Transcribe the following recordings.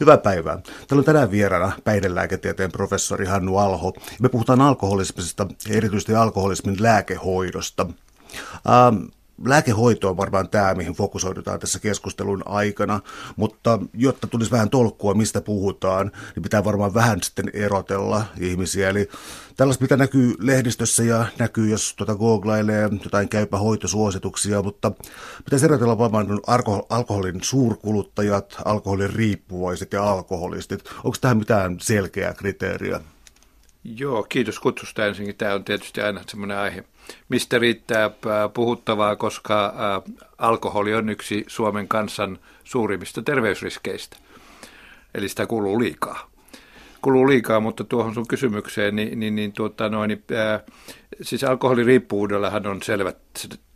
Hyvää päivää. Täällä on tänään vieraana päihdelääketieteen professori Hannu Alho. Me puhutaan alkoholismista, erityisesti alkoholismin lääkehoidosta. Ähm, lääkehoito on varmaan tämä, mihin fokusoidutaan tässä keskustelun aikana, mutta jotta tulisi vähän tolkkua, mistä puhutaan, niin pitää varmaan vähän sitten erotella ihmisiä. Eli tällaista, mitä näkyy lehdistössä ja näkyy, jos tuota googlailee jotain käypä hoitosuosituksia, mutta pitäisi erotella varmaan alkoholin suurkuluttajat, alkoholin riippuvaiset ja alkoholistit. Onko tähän mitään selkeää kriteeriä? Joo, kiitos kutsusta ensinnäkin. Tämä on tietysti aina semmoinen aihe, mistä riittää puhuttavaa, koska alkoholi on yksi Suomen kansan suurimmista terveysriskeistä. Eli sitä kuluu liikaa. Kuluu liikaa, mutta tuohon sun kysymykseen, niin, niin, niin, tuota, noin, niin äh, siis alkoholiriippuvuudellahan on selvät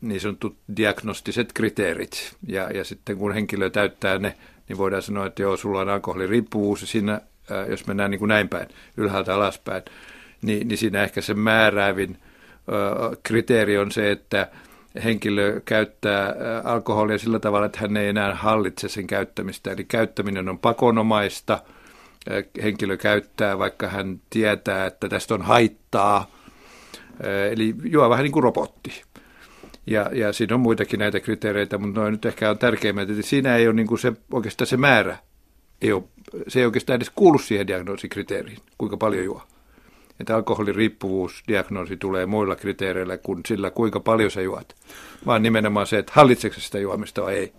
niin sanotut diagnostiset kriteerit. Ja, ja sitten kun henkilö täyttää ne, niin voidaan sanoa, että joo, sulla on alkoholiriippuvuus ja siinä jos mennään niin kuin näin päin, ylhäältä alaspäin, niin, niin siinä ehkä se määräävin kriteeri on se, että henkilö käyttää alkoholia sillä tavalla, että hän ei enää hallitse sen käyttämistä. Eli käyttäminen on pakonomaista. Henkilö käyttää, vaikka hän tietää, että tästä on haittaa. Eli juo vähän niin kuin robotti. Ja, ja siinä on muitakin näitä kriteereitä, mutta noin nyt ehkä on tärkeimmät. Että siinä ei ole niin kuin se, oikeastaan se määrä ei ole, se ei oikeastaan edes kuulu siihen diagnoosikriteeriin, kuinka paljon juo. Että alkoholiriippuvuusdiagnoosi tulee muilla kriteereillä kuin sillä, kuinka paljon sä juot, vaan nimenomaan se, että hallitseeko sitä juomista vai ei.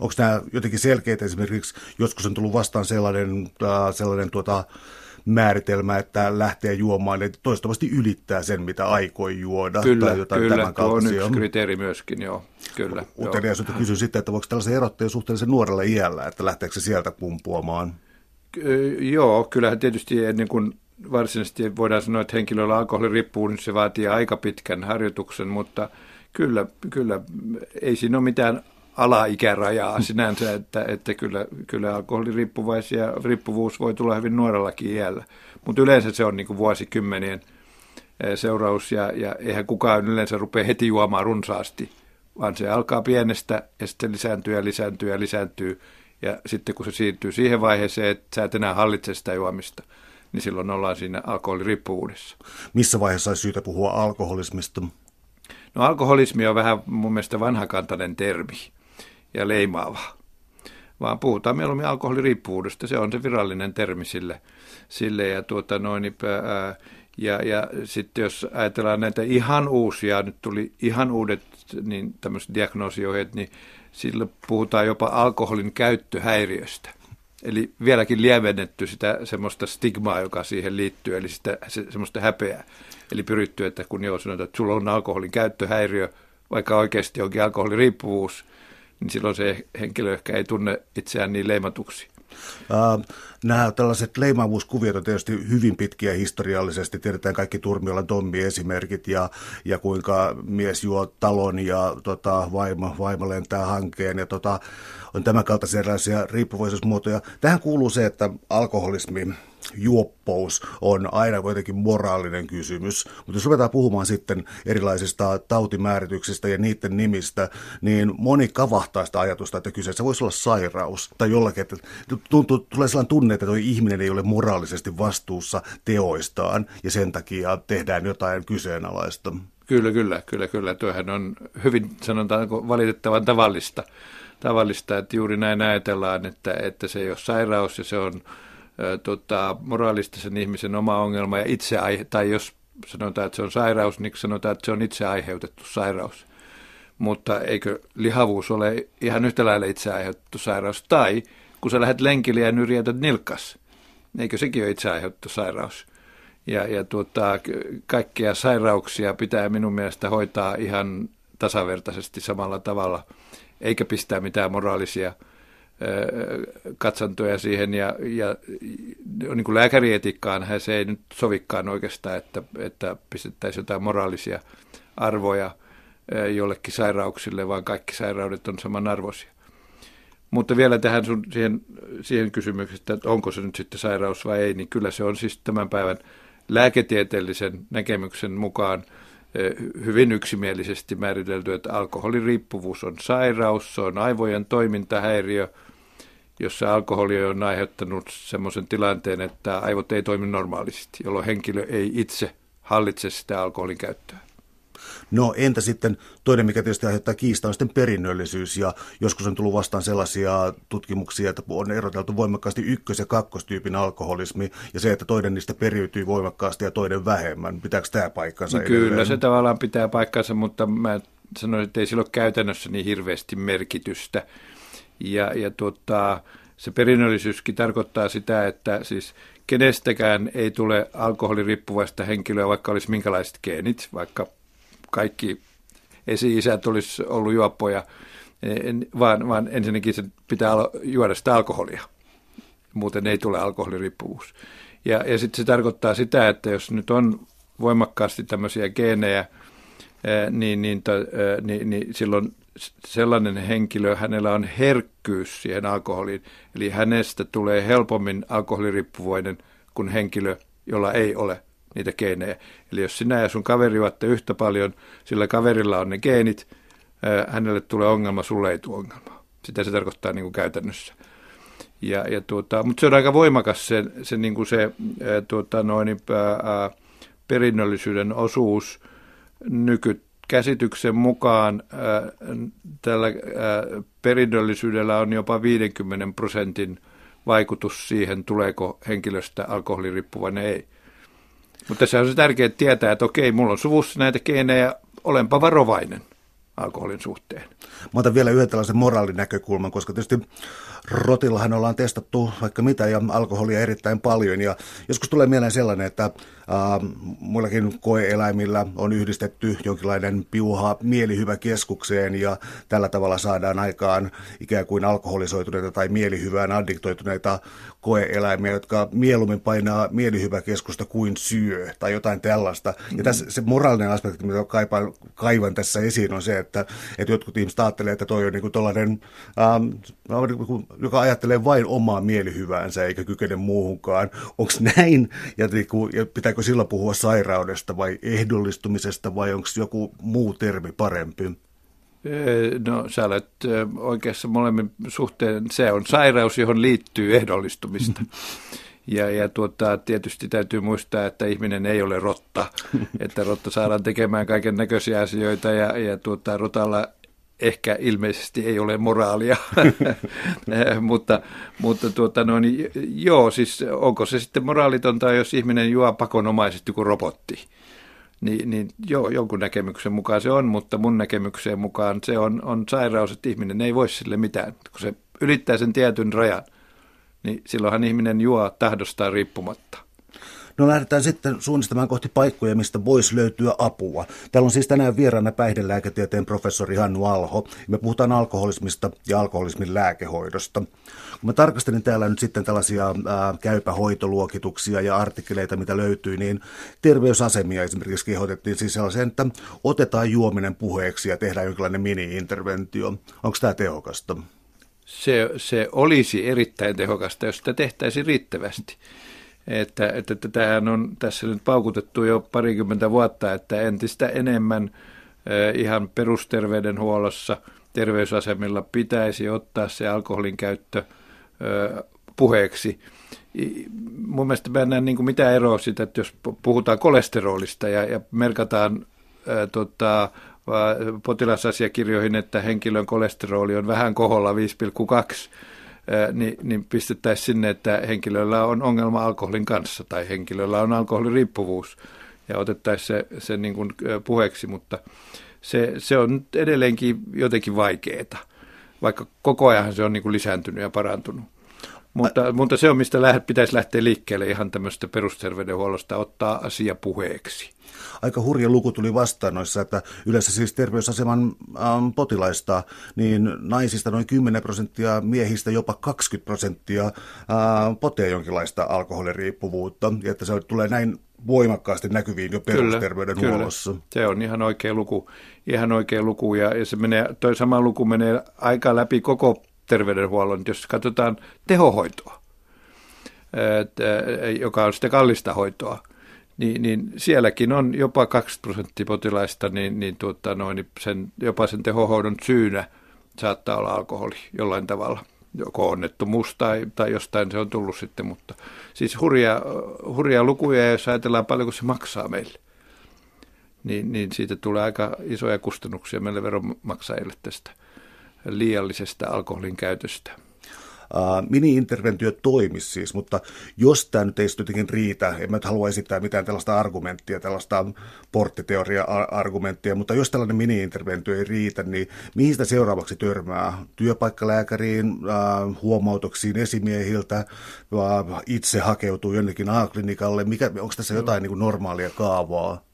Onko nämä jotenkin selkeitä esimerkiksi, joskus on tullut vastaan sellainen, äh, sellainen tuota, määritelmä, että lähtee juomaan, että toistuvasti ylittää sen, mitä aikoi juoda. Kyllä, tai jotain kyllä tämän tuo on yksi kriteeri myöskin, joo. Kyllä, Uteliaisuutta kysyn sitten, että voiko tällaisen erottaa suhteellisen nuorella iällä, että lähteekö se sieltä kumpuamaan? Joo, kyllähän tietysti ennen kuin varsinaisesti voidään sanoa, että henkilöllä alkoholi riippuu, niin se vaatii aika pitkän harjoituksen, mutta kyllä, kyllä ei siinä ole mitään alaikärajaa sinänsä, että, että kyllä, kyllä alkoholiriippuvaisia riippuvuus voi tulla hyvin nuorellakin iällä. Mutta yleensä se on niin kuin vuosikymmenien eh, seuraus ja, ja eihän kukaan yleensä rupea heti juomaan runsaasti, vaan se alkaa pienestä ja sitten lisääntyy ja lisääntyy ja lisääntyy. Ja sitten kun se siirtyy siihen vaiheeseen, että sä et enää hallitse sitä juomista, niin silloin ollaan siinä alkoholiriippuvuudessa. Missä vaiheessa olisi syytä puhua alkoholismista? No alkoholismi on vähän mun mielestä vanhakantainen termi ja leimaava, vaan puhutaan mieluummin alkoholiriippuvuudesta. Se on se virallinen termi sille. sille ja, tuota noin, ää, ja, ja sitten jos ajatellaan näitä ihan uusia, nyt tuli ihan uudet niin tämmöiset diagnoosiohjeet, niin sillä puhutaan jopa alkoholin käyttöhäiriöstä. Eli vieläkin lievennetty sitä semmoista stigmaa, joka siihen liittyy, eli sitä se, semmoista häpeää. Eli pyritty, että kun joo sanotaan, että sulla on alkoholin käyttöhäiriö, vaikka oikeasti onkin alkoholiriippuvuus, niin silloin se henkilö ehkä ei tunne itseään niin leimatuksi. Nämä tällaiset leimaavuuskuviot on tietysti hyvin pitkiä historiallisesti. Tiedetään kaikki Turmiolan Tommi esimerkit ja, ja kuinka mies juo talon ja tota, vaimo, vaimo lentää hankeen. Ja tota, on tämän kaltaisia erilaisia riippuvaisuusmuotoja. Tähän kuuluu se, että alkoholismi juoppous on aina kuitenkin moraalinen kysymys. Mutta jos ruvetaan puhumaan sitten erilaisista tautimäärityksistä ja niiden nimistä, niin moni kavahtaa sitä ajatusta, että kyseessä voisi olla sairaus tai jollakin, että tuntuu, tulee sellainen tunne, että tuo ihminen ei ole moraalisesti vastuussa teoistaan ja sen takia tehdään jotain kyseenalaista. Kyllä, kyllä, kyllä, kyllä. Tuohan on hyvin, sanotaan, valitettavan tavallista, tavallista että juuri näin ajatellaan, että, että se ei ole sairaus ja se on tota, moraalistisen ihmisen oma ongelma ja itse tai jos sanotaan, että se on sairaus, niin sanotaan, että se on itse aiheutettu sairaus. Mutta eikö lihavuus ole ihan yhtä lailla itse aiheutettu sairaus? Tai kun sä lähdet lenkille ja nyrjätät nilkkas, eikö sekin ole itse aiheutettu sairaus? Ja, ja tuota, kaikkia sairauksia pitää minun mielestä hoitaa ihan tasavertaisesti samalla tavalla, eikä pistää mitään moraalisia – katsantoja siihen ja, ja niin kuin lääkärietiikkaan se ei nyt sovikaan oikeastaan, että, että pistettäisiin jotain moraalisia arvoja jollekin sairauksille, vaan kaikki sairaudet on samanarvoisia. Mutta vielä tähän sun, siihen, siihen kysymykseen, että onko se nyt sitten sairaus vai ei, niin kyllä se on siis tämän päivän lääketieteellisen näkemyksen mukaan hyvin yksimielisesti määritelty, että alkoholiriippuvuus on sairaus, se on aivojen toimintahäiriö – jossa alkoholi on aiheuttanut semmoisen tilanteen, että aivot ei toimi normaalisti, jolloin henkilö ei itse hallitse sitä alkoholin käyttöä. No entä sitten toinen, mikä tietysti aiheuttaa kiistaa, on sitten perinnöllisyys. Ja joskus on tullut vastaan sellaisia tutkimuksia, että on eroteltu voimakkaasti ykkös- ja kakkostyypin alkoholismi ja se, että toinen niistä periytyy voimakkaasti ja toinen vähemmän. Pitääkö tämä paikkansa Kyllä, edelleen? se tavallaan pitää paikkansa, mutta mä sanoin, että ei sillä ole käytännössä niin hirveästi merkitystä. Ja, ja tuota, se perinnöllisyyskin tarkoittaa sitä, että siis kenestäkään ei tule alkoholiriippuvaista henkilöä, vaikka olisi minkälaiset geenit, vaikka kaikki esi-isät olisi ollut juoppoja, vaan, vaan ensinnäkin se pitää juoda sitä alkoholia. Muuten ei tule alkoholiriippuvuus. Ja, ja sitten se tarkoittaa sitä, että jos nyt on voimakkaasti tämmöisiä geenejä, niin, niin, niin, niin silloin sellainen henkilö, hänellä on herkkyys siihen alkoholiin, eli hänestä tulee helpommin alkoholiriippuvainen kuin henkilö, jolla ei ole niitä geenejä. Eli jos sinä ja sun kaveri juotte yhtä paljon, sillä kaverilla on ne geenit, hänelle tulee ongelma, sulle ei tule ongelmaa. Sitä se tarkoittaa niin kuin käytännössä. Ja, ja tuota, mutta se on aika voimakas se, se, niin kuin se tuota, noin, ää, perinnöllisyyden osuus nykykäsityksen mukaan ää, tällä ää, perinnöllisyydellä on jopa 50 prosentin vaikutus siihen, tuleeko henkilöstä alkoholiriippuvainen ei. Mutta se on se tärkeää tietää, että okei, mulla on suvussa näitä geenejä, olenpa varovainen alkoholin suhteen. Mä otan vielä yhden tällaisen moraalinäkökulman, koska tietysti rotillahan ollaan testattu vaikka mitä ja alkoholia erittäin paljon. Ja joskus tulee mieleen sellainen, että äh, muillakin koeeläimillä on yhdistetty jonkinlainen piuha mielihyvä keskukseen ja tällä tavalla saadaan aikaan ikään kuin alkoholisoituneita tai mielihyvään addiktoituneita koeeläimiä, jotka mieluummin painaa mielihyväkeskusta kuin syö tai jotain tällaista. Ja tässä se moraalinen aspekti, mitä kaipaan, kaivan tässä esiin, on se, että, että jotkut ihmiset ajattelee, että toi on niin kuin tollainen, ähm, joka ajattelee vain omaa mielihyväänsä eikä kykene muuhunkaan. Onko näin? Ja, niin kuin, ja pitääkö sillä puhua sairaudesta vai ehdollistumisesta vai onko joku muu termi parempi? No sä olet oikeassa molemmin suhteen. Se on sairaus, johon liittyy ehdollistumista. Ja, ja tuota, tietysti täytyy muistaa, että ihminen ei ole rotta, että rotta saadaan tekemään kaiken näköisiä asioita ja, ja tuota, rotalla ehkä ilmeisesti ei ole moraalia, mutta, mutta tuota, no, niin, joo, siis onko se sitten moraalitonta, jos ihminen juo pakonomaisesti kuin robotti? Niin, niin joo, jonkun näkemyksen mukaan se on, mutta mun näkemykseen mukaan se on, on sairaus, että ihminen ei voi sille mitään. Kun se ylittää sen tietyn rajan, niin silloinhan ihminen juo tahdostaan riippumatta. No lähdetään sitten suunnistamaan kohti paikkoja, mistä voisi löytyä apua. Täällä on siis tänään vieraana päihdelääketieteen professori Hannu Alho. Me puhutaan alkoholismista ja alkoholismin lääkehoidosta. Kun mä tarkastelin täällä nyt sitten tällaisia ää, käypähoitoluokituksia ja artikkeleita, mitä löytyy, niin terveysasemia esimerkiksi kehotettiin siis sellaiseen, että otetaan juominen puheeksi ja tehdään jonkinlainen mini-interventio. Onko tämä tehokasta? Se, se olisi erittäin tehokasta, jos sitä tehtäisiin riittävästi. Että, että, tämähän on tässä nyt paukutettu jo parikymmentä vuotta, että entistä enemmän ihan perusterveydenhuollossa terveysasemilla pitäisi ottaa se alkoholin käyttö puheeksi. Mun mielestä mä en näe niin mitään eroa siitä, että jos puhutaan kolesterolista ja, ja merkataan ää, tota, potilasasiakirjoihin, että henkilön kolesteroli on vähän koholla 5,2, niin, niin pistettäisiin sinne, että henkilöllä on ongelma alkoholin kanssa tai henkilöllä on alkoholiriippuvuus ja otettaisiin se, se niin kuin puheeksi, mutta se, se on edelleenkin jotenkin vaikeaa, vaikka koko ajan se on niin kuin lisääntynyt ja parantunut. Mutta, mutta se on, mistä lähdet, pitäisi lähteä liikkeelle ihan tämmöistä perusterveydenhuollosta, ottaa asia puheeksi. Aika hurja luku tuli vastaan noissa, että yleensä siis terveysaseman ähm, potilaista, niin naisista noin 10 prosenttia, miehistä jopa 20 prosenttia äh, potee jonkinlaista alkoholiriippuvuutta, ja että se tulee näin voimakkaasti näkyviin jo perusterveydenhuollossa. Kyllä, se on ihan oikea luku, ihan oikea luku ja, ja se menee, toi sama luku menee aika läpi koko terveydenhuollon, jos katsotaan tehohoitoa, joka on sitä kallista hoitoa, niin, niin sielläkin on jopa 2 prosenttia potilaista, niin, niin, tuota, noin, niin sen, jopa sen tehohoidon syynä saattaa olla alkoholi jollain tavalla. joko onnettomuus tai, tai jostain se on tullut sitten, mutta siis hurja, hurja lukuja, jos ajatellaan paljonko se maksaa meille, niin, niin siitä tulee aika isoja kustannuksia meille veronmaksajille tästä liiallisesta alkoholin käytöstä. Uh, mini-interventio toimisi siis, mutta jos tämä nyt ei jotenkin riitä, en mä nyt halua esittää mitään tällaista argumenttia, tällaista porttiteoria-argumenttia, mutta jos tällainen mini-interventio ei riitä, niin mihin sitä seuraavaksi törmää? Työpaikkalääkäriin, uh, huomautuksiin esimiehiltä, uh, itse hakeutuu jonnekin A-klinikalle, Mikä, onko tässä jotain niin kuin normaalia kaavaa?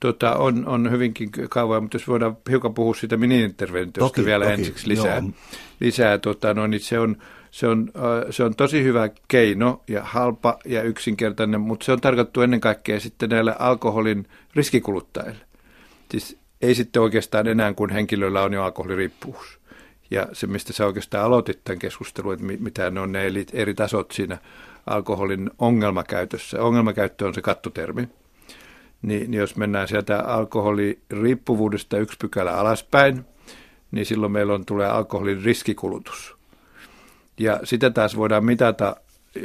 Tota, on, on hyvinkin kaavoja, mutta jos voidaan hiukan puhua siitä mini-interventiosta vielä toki, ensiksi lisää. lisää tota, no, niin se on, se on, se on tosi hyvä keino ja halpa ja yksinkertainen, mutta se on tarkoittu ennen kaikkea sitten näille alkoholin riskikuluttajille. Siis ei sitten oikeastaan enää, kun henkilöllä on jo alkoholiriippuvuus. Ja se, mistä sä oikeastaan aloitit tämän keskustelun, että mitä ne on ne eri tasot siinä alkoholin ongelmakäytössä. Ongelmakäyttö on se kattotermi. Niin, niin jos mennään sieltä alkoholiriippuvuudesta yksi pykälä alaspäin, niin silloin meillä on, tulee alkoholin riskikulutus – ja sitä taas voidaan mitata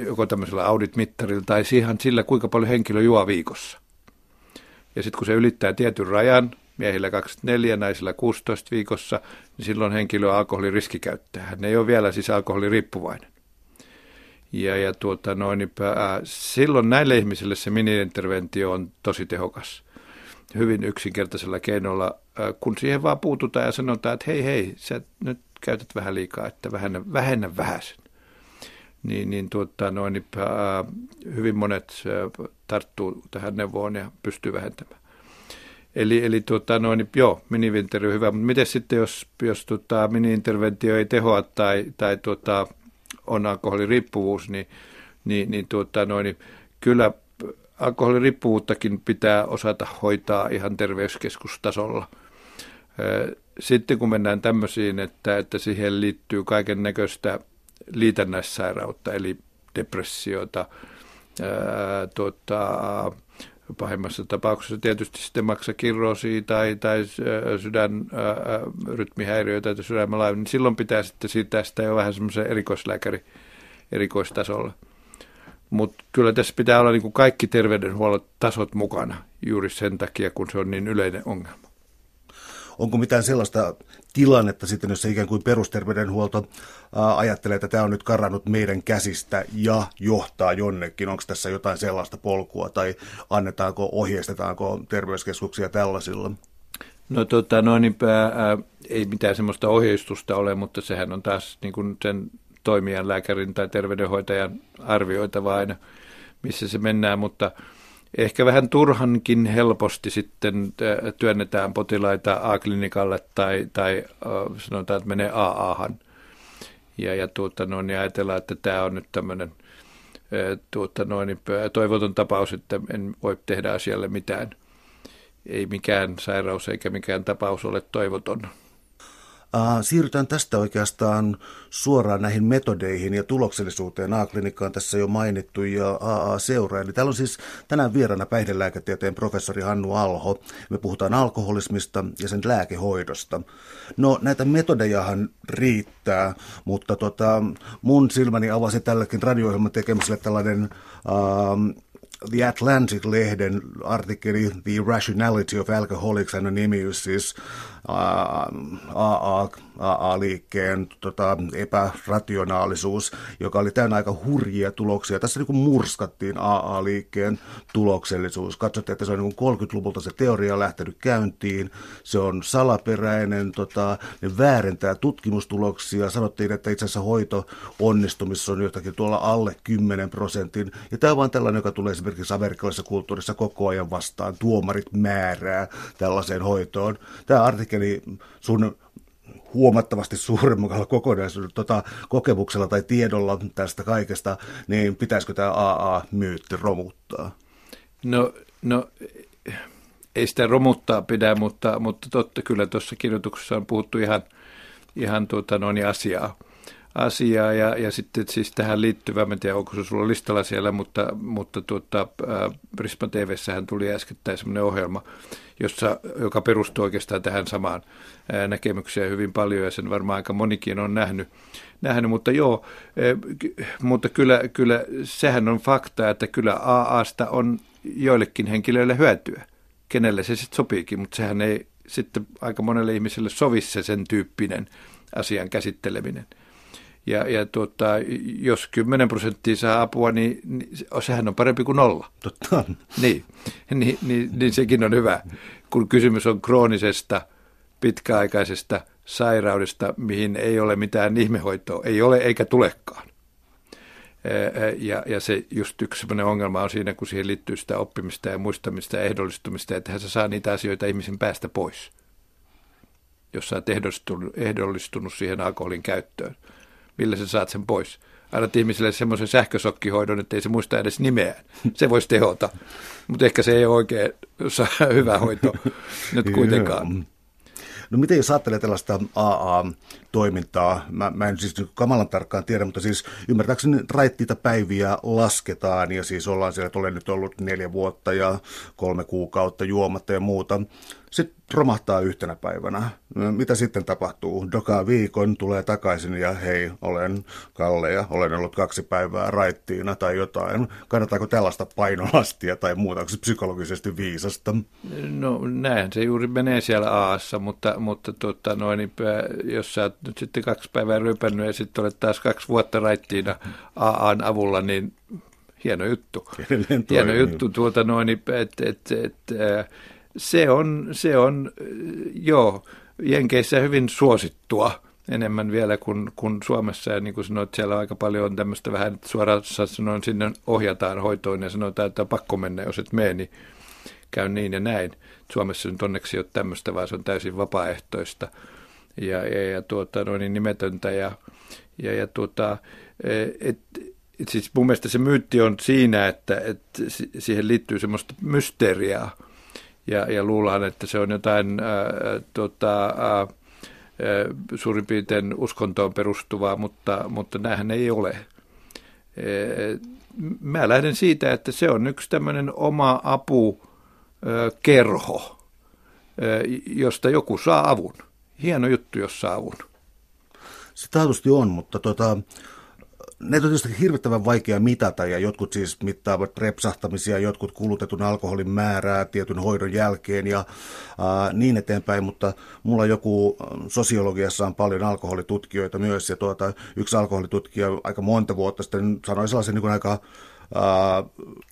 joko tämmöisellä audit-mittarilla tai siihen sillä, kuinka paljon henkilö juo viikossa. Ja sitten kun se ylittää tietyn rajan, miehillä 24, naisilla 16 viikossa, niin silloin henkilö on alkoholiriskikäyttäjä. Hän ei ole vielä siis alkoholiriippuvainen. Ja, ja tuota, noin, niin, silloin näille ihmisille se mini-interventio on tosi tehokas. Hyvin yksinkertaisella keinolla, kun siihen vaan puututaan ja sanotaan, että hei hei, sä nyt käytät vähän liikaa, että vähennä, vähennä vähäisen. Niin, niin, tuota, noin, niin hyvin monet tarttuu tähän neuvoon ja pystyy vähentämään. Eli, eli tuota, noin, niin, joo, minivinteri on hyvä, mutta miten sitten, jos, jos tuota, mini-interventio ei tehoa tai, tai tuota, on alkoholiriippuvuus, niin, niin, niin, tuota, noin, niin kyllä alkoholiriippuvuuttakin pitää osata hoitaa ihan terveyskeskustasolla – sitten kun mennään tämmöisiin, että, että siihen liittyy kaiken näköistä liitännäissairautta, eli depressiota, ää, tuota, pahimmassa tapauksessa tietysti sitten maksakirrosia tai, tai sydänrytmihäiriöitä tai sydämälaiva, niin silloin pitää sitten siirtää sitä jo vähän semmoisen erikoislääkäri erikoistasolla. Mutta kyllä tässä pitää olla niin kuin kaikki terveydenhuollon tasot mukana juuri sen takia, kun se on niin yleinen ongelma. Onko mitään sellaista tilannetta sitten, jos se ikään kuin perusterveydenhuolto ajattelee, että tämä on nyt karannut meidän käsistä ja johtaa jonnekin? Onko tässä jotain sellaista polkua tai annetaanko, ohjeistetaanko terveyskeskuksia tällaisilla? No tota, no niin, ää, ei mitään sellaista ohjeistusta ole, mutta sehän on taas niin kuin sen toimijan, lääkärin tai terveydenhoitajan arvioitava aina, missä se mennään, mutta – ehkä vähän turhankin helposti sitten työnnetään potilaita A-klinikalle tai, tai sanotaan, että menee AA-han. Ja, ja tuota, no, niin ajatellaan, että tämä on nyt tämmöinen tuota, noin, niin toivoton tapaus, että en voi tehdä asialle mitään. Ei mikään sairaus eikä mikään tapaus ole toivoton. Siirrytään tästä oikeastaan suoraan näihin metodeihin ja tuloksellisuuteen. A-klinikka on tässä jo mainittu ja AA-seura. Eli täällä on siis tänään vieraana päihdelääketieteen professori Hannu Alho. Me puhutaan alkoholismista ja sen lääkehoidosta. No näitä metodejahan riittää, mutta tota, mun silmäni avasi tälläkin radio tekemiselle tällainen... Uh, The Atlantic-lehden artikkeli The Rationality of Alcoholics Anonymous, siis AA, AA-liikkeen tota, epärationaalisuus, joka oli täynnä aika hurjia tuloksia. Tässä niin kuin murskattiin AA-liikkeen tuloksellisuus. Katsottiin, että se on niin 30-luvulta se teoria lähtenyt käyntiin. Se on salaperäinen, tota, ne väärentää tutkimustuloksia. Sanottiin, että itse asiassa hoito onnistumissa on jotakin tuolla alle 10 prosentin. Ja tämä on vain tällainen, joka tulee esimerkiksi amerikkalaisessa kulttuurissa koko ajan vastaan. Tuomarit määrää tällaiseen hoitoon. Tämä artikkeli eli sun huomattavasti suuremmalla kokonaisuudella, tota, kokemuksella tai tiedolla tästä kaikesta, niin pitäisikö tämä AA-myytti romuttaa? No, no ei sitä romuttaa pidä, mutta, mutta totta kyllä tuossa kirjoituksessa on puhuttu ihan, ihan tuota, noin asiaa, asiaa ja, ja sitten siis tähän liittyvä, en tiedä onko se sulla listalla siellä, mutta, mutta tuota, Prisma TVssähän tuli äskettäin sellainen ohjelma, jossa, joka perustuu oikeastaan tähän samaan ää, näkemykseen hyvin paljon ja sen varmaan aika monikin on nähnyt, nähnyt mutta joo, ää, mutta kyllä, kyllä sehän on fakta, että kyllä AAsta on joillekin henkilöille hyötyä, kenelle se sitten sopiikin, mutta sehän ei sitten aika monelle ihmiselle sovi se sen tyyppinen asian käsitteleminen. Ja, ja tuota, jos 10 prosenttia saa apua, niin, niin sehän on parempi kuin nolla. Totta Niin, niin, niin, niin sekin on hyvä, kun kysymys on kroonisesta, pitkäaikaisesta sairaudesta, mihin ei ole mitään ihmehoitoa, ei ole eikä tulekaan. Ja, ja se just yksi sellainen ongelma on siinä, kun siihen liittyy sitä oppimista ja muistamista ja ehdollistumista, että hän saa niitä asioita ihmisen päästä pois, jos sä oot ehdollistunut siihen alkoholin käyttöön millä sä saat sen pois. Annat ihmiselle semmoisen sähkösokkihoidon, että ei se muista edes nimeään. Se voisi tehota, mutta ehkä se ei ole oikein hyvä hoito nyt kuitenkaan. No miten jos ajattelee tällaista AA-toimintaa, mä, mä en siis kamalan tarkkaan tiedä, mutta siis ymmärtääkseni raittiita päiviä lasketaan ja siis ollaan siellä, että olen nyt ollut neljä vuotta ja kolme kuukautta juomatta ja muuta sitten romahtaa yhtenä päivänä. Mitä sitten tapahtuu? Dokaa viikon, tulee takaisin ja hei, olen Kalle ja olen ollut kaksi päivää raittiina tai jotain. Kannataako tällaista painolastia tai muuta? Onko se psykologisesti viisasta? No näin se juuri menee siellä Aassa, mutta, mutta tuota, noin, niin, jos sä oot nyt sitten kaksi päivää rypännyt ja sitten olet taas kaksi vuotta raittiina AAn avulla, niin hieno juttu. Hieno juttu tuota noin, että et, et, et, se on, se on joo, Jenkeissä hyvin suosittua enemmän vielä kuin, kuin Suomessa. Ja niin kuin sanoit, siellä aika paljon on tämmöistä vähän suoraan sanoen, sinne ohjataan hoitoon ja sanotaan, että on pakko mennä, jos et mene, niin käy niin ja näin. Suomessa nyt onneksi ei ole tämmöistä, vaan se on täysin vapaaehtoista ja, ja, ja tuota, noin niin nimetöntä. Ja, ja, ja tuota, et, et siis mun mielestä se myytti on siinä, että, että siihen liittyy semmoista mysteriaa, ja, ja luullaan, että se on jotain ää, tota, ää, suurin piirtein uskontoon perustuvaa, mutta, mutta näinhän ei ole. Mä lähden siitä, että se on yksi tämmöinen oma apukerho, josta joku saa avun. Hieno juttu, jos saa avun. Se taatusti on, mutta tota, ne on tietysti hirvittävän vaikea mitata ja jotkut siis mittaavat repsahtamisia, jotkut kulutetun alkoholin määrää tietyn hoidon jälkeen ja ää, niin eteenpäin, mutta mulla joku sosiologiassa on paljon alkoholitutkijoita myös ja tuota, yksi alkoholitutkija aika monta vuotta sitten sanoi sellaisen niin aika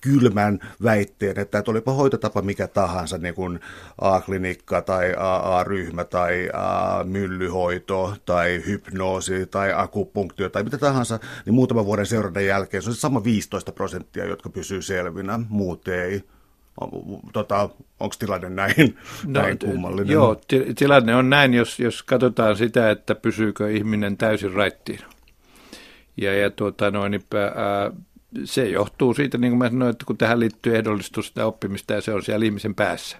kylmän väitteen, että, että olipa hoitotapa mikä tahansa, niin kuin A-klinikka tai AA-ryhmä tai äh, myllyhoito tai hypnoosi tai akupunktio tai mitä tahansa, niin muutaman vuoden seurannan jälkeen se on se sama 15 prosenttia, jotka pysyy selvinä, muut ei. Tota, Onko tilanne näin, no, näin kummallinen? Joo, tilanne on näin, jos, jos katsotaan sitä, että pysyykö ihminen täysin raittiin. Ja, ja tuota, noin, niin, ää, se johtuu siitä, niin kuin mä sanoin, että kun tähän liittyy ehdollistusta ja oppimista ja se on siellä ihmisen päässä.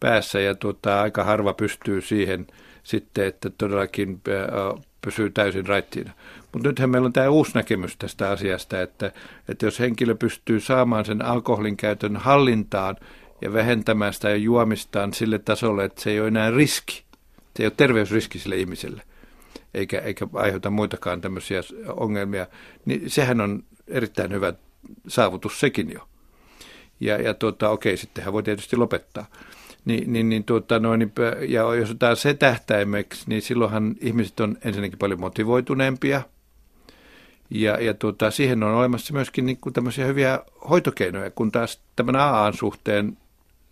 päässä ja tuota, aika harva pystyy siihen sitten, että todellakin pysyy täysin raittiina. Mutta nythän meillä on tämä uusi näkemys tästä asiasta, että, että jos henkilö pystyy saamaan sen alkoholin käytön hallintaan ja vähentämään sitä ja juomistaan sille tasolle, että se ei ole enää riski. Se ei ole terveysriski sille ihmiselle, eikä, eikä aiheuta muitakaan tämmöisiä ongelmia, niin sehän on erittäin hyvä saavutus sekin jo. Ja, ja tuota, okei, sittenhän voi tietysti lopettaa. Ni, niin, niin, tuota, noin, niin, ja jos otetaan se tähtäimeksi, niin silloinhan ihmiset on ensinnäkin paljon motivoituneempia. Ja, ja tuota, siihen on olemassa myöskin niin kuin tämmöisiä hyviä hoitokeinoja, kun taas tämän AAn suhteen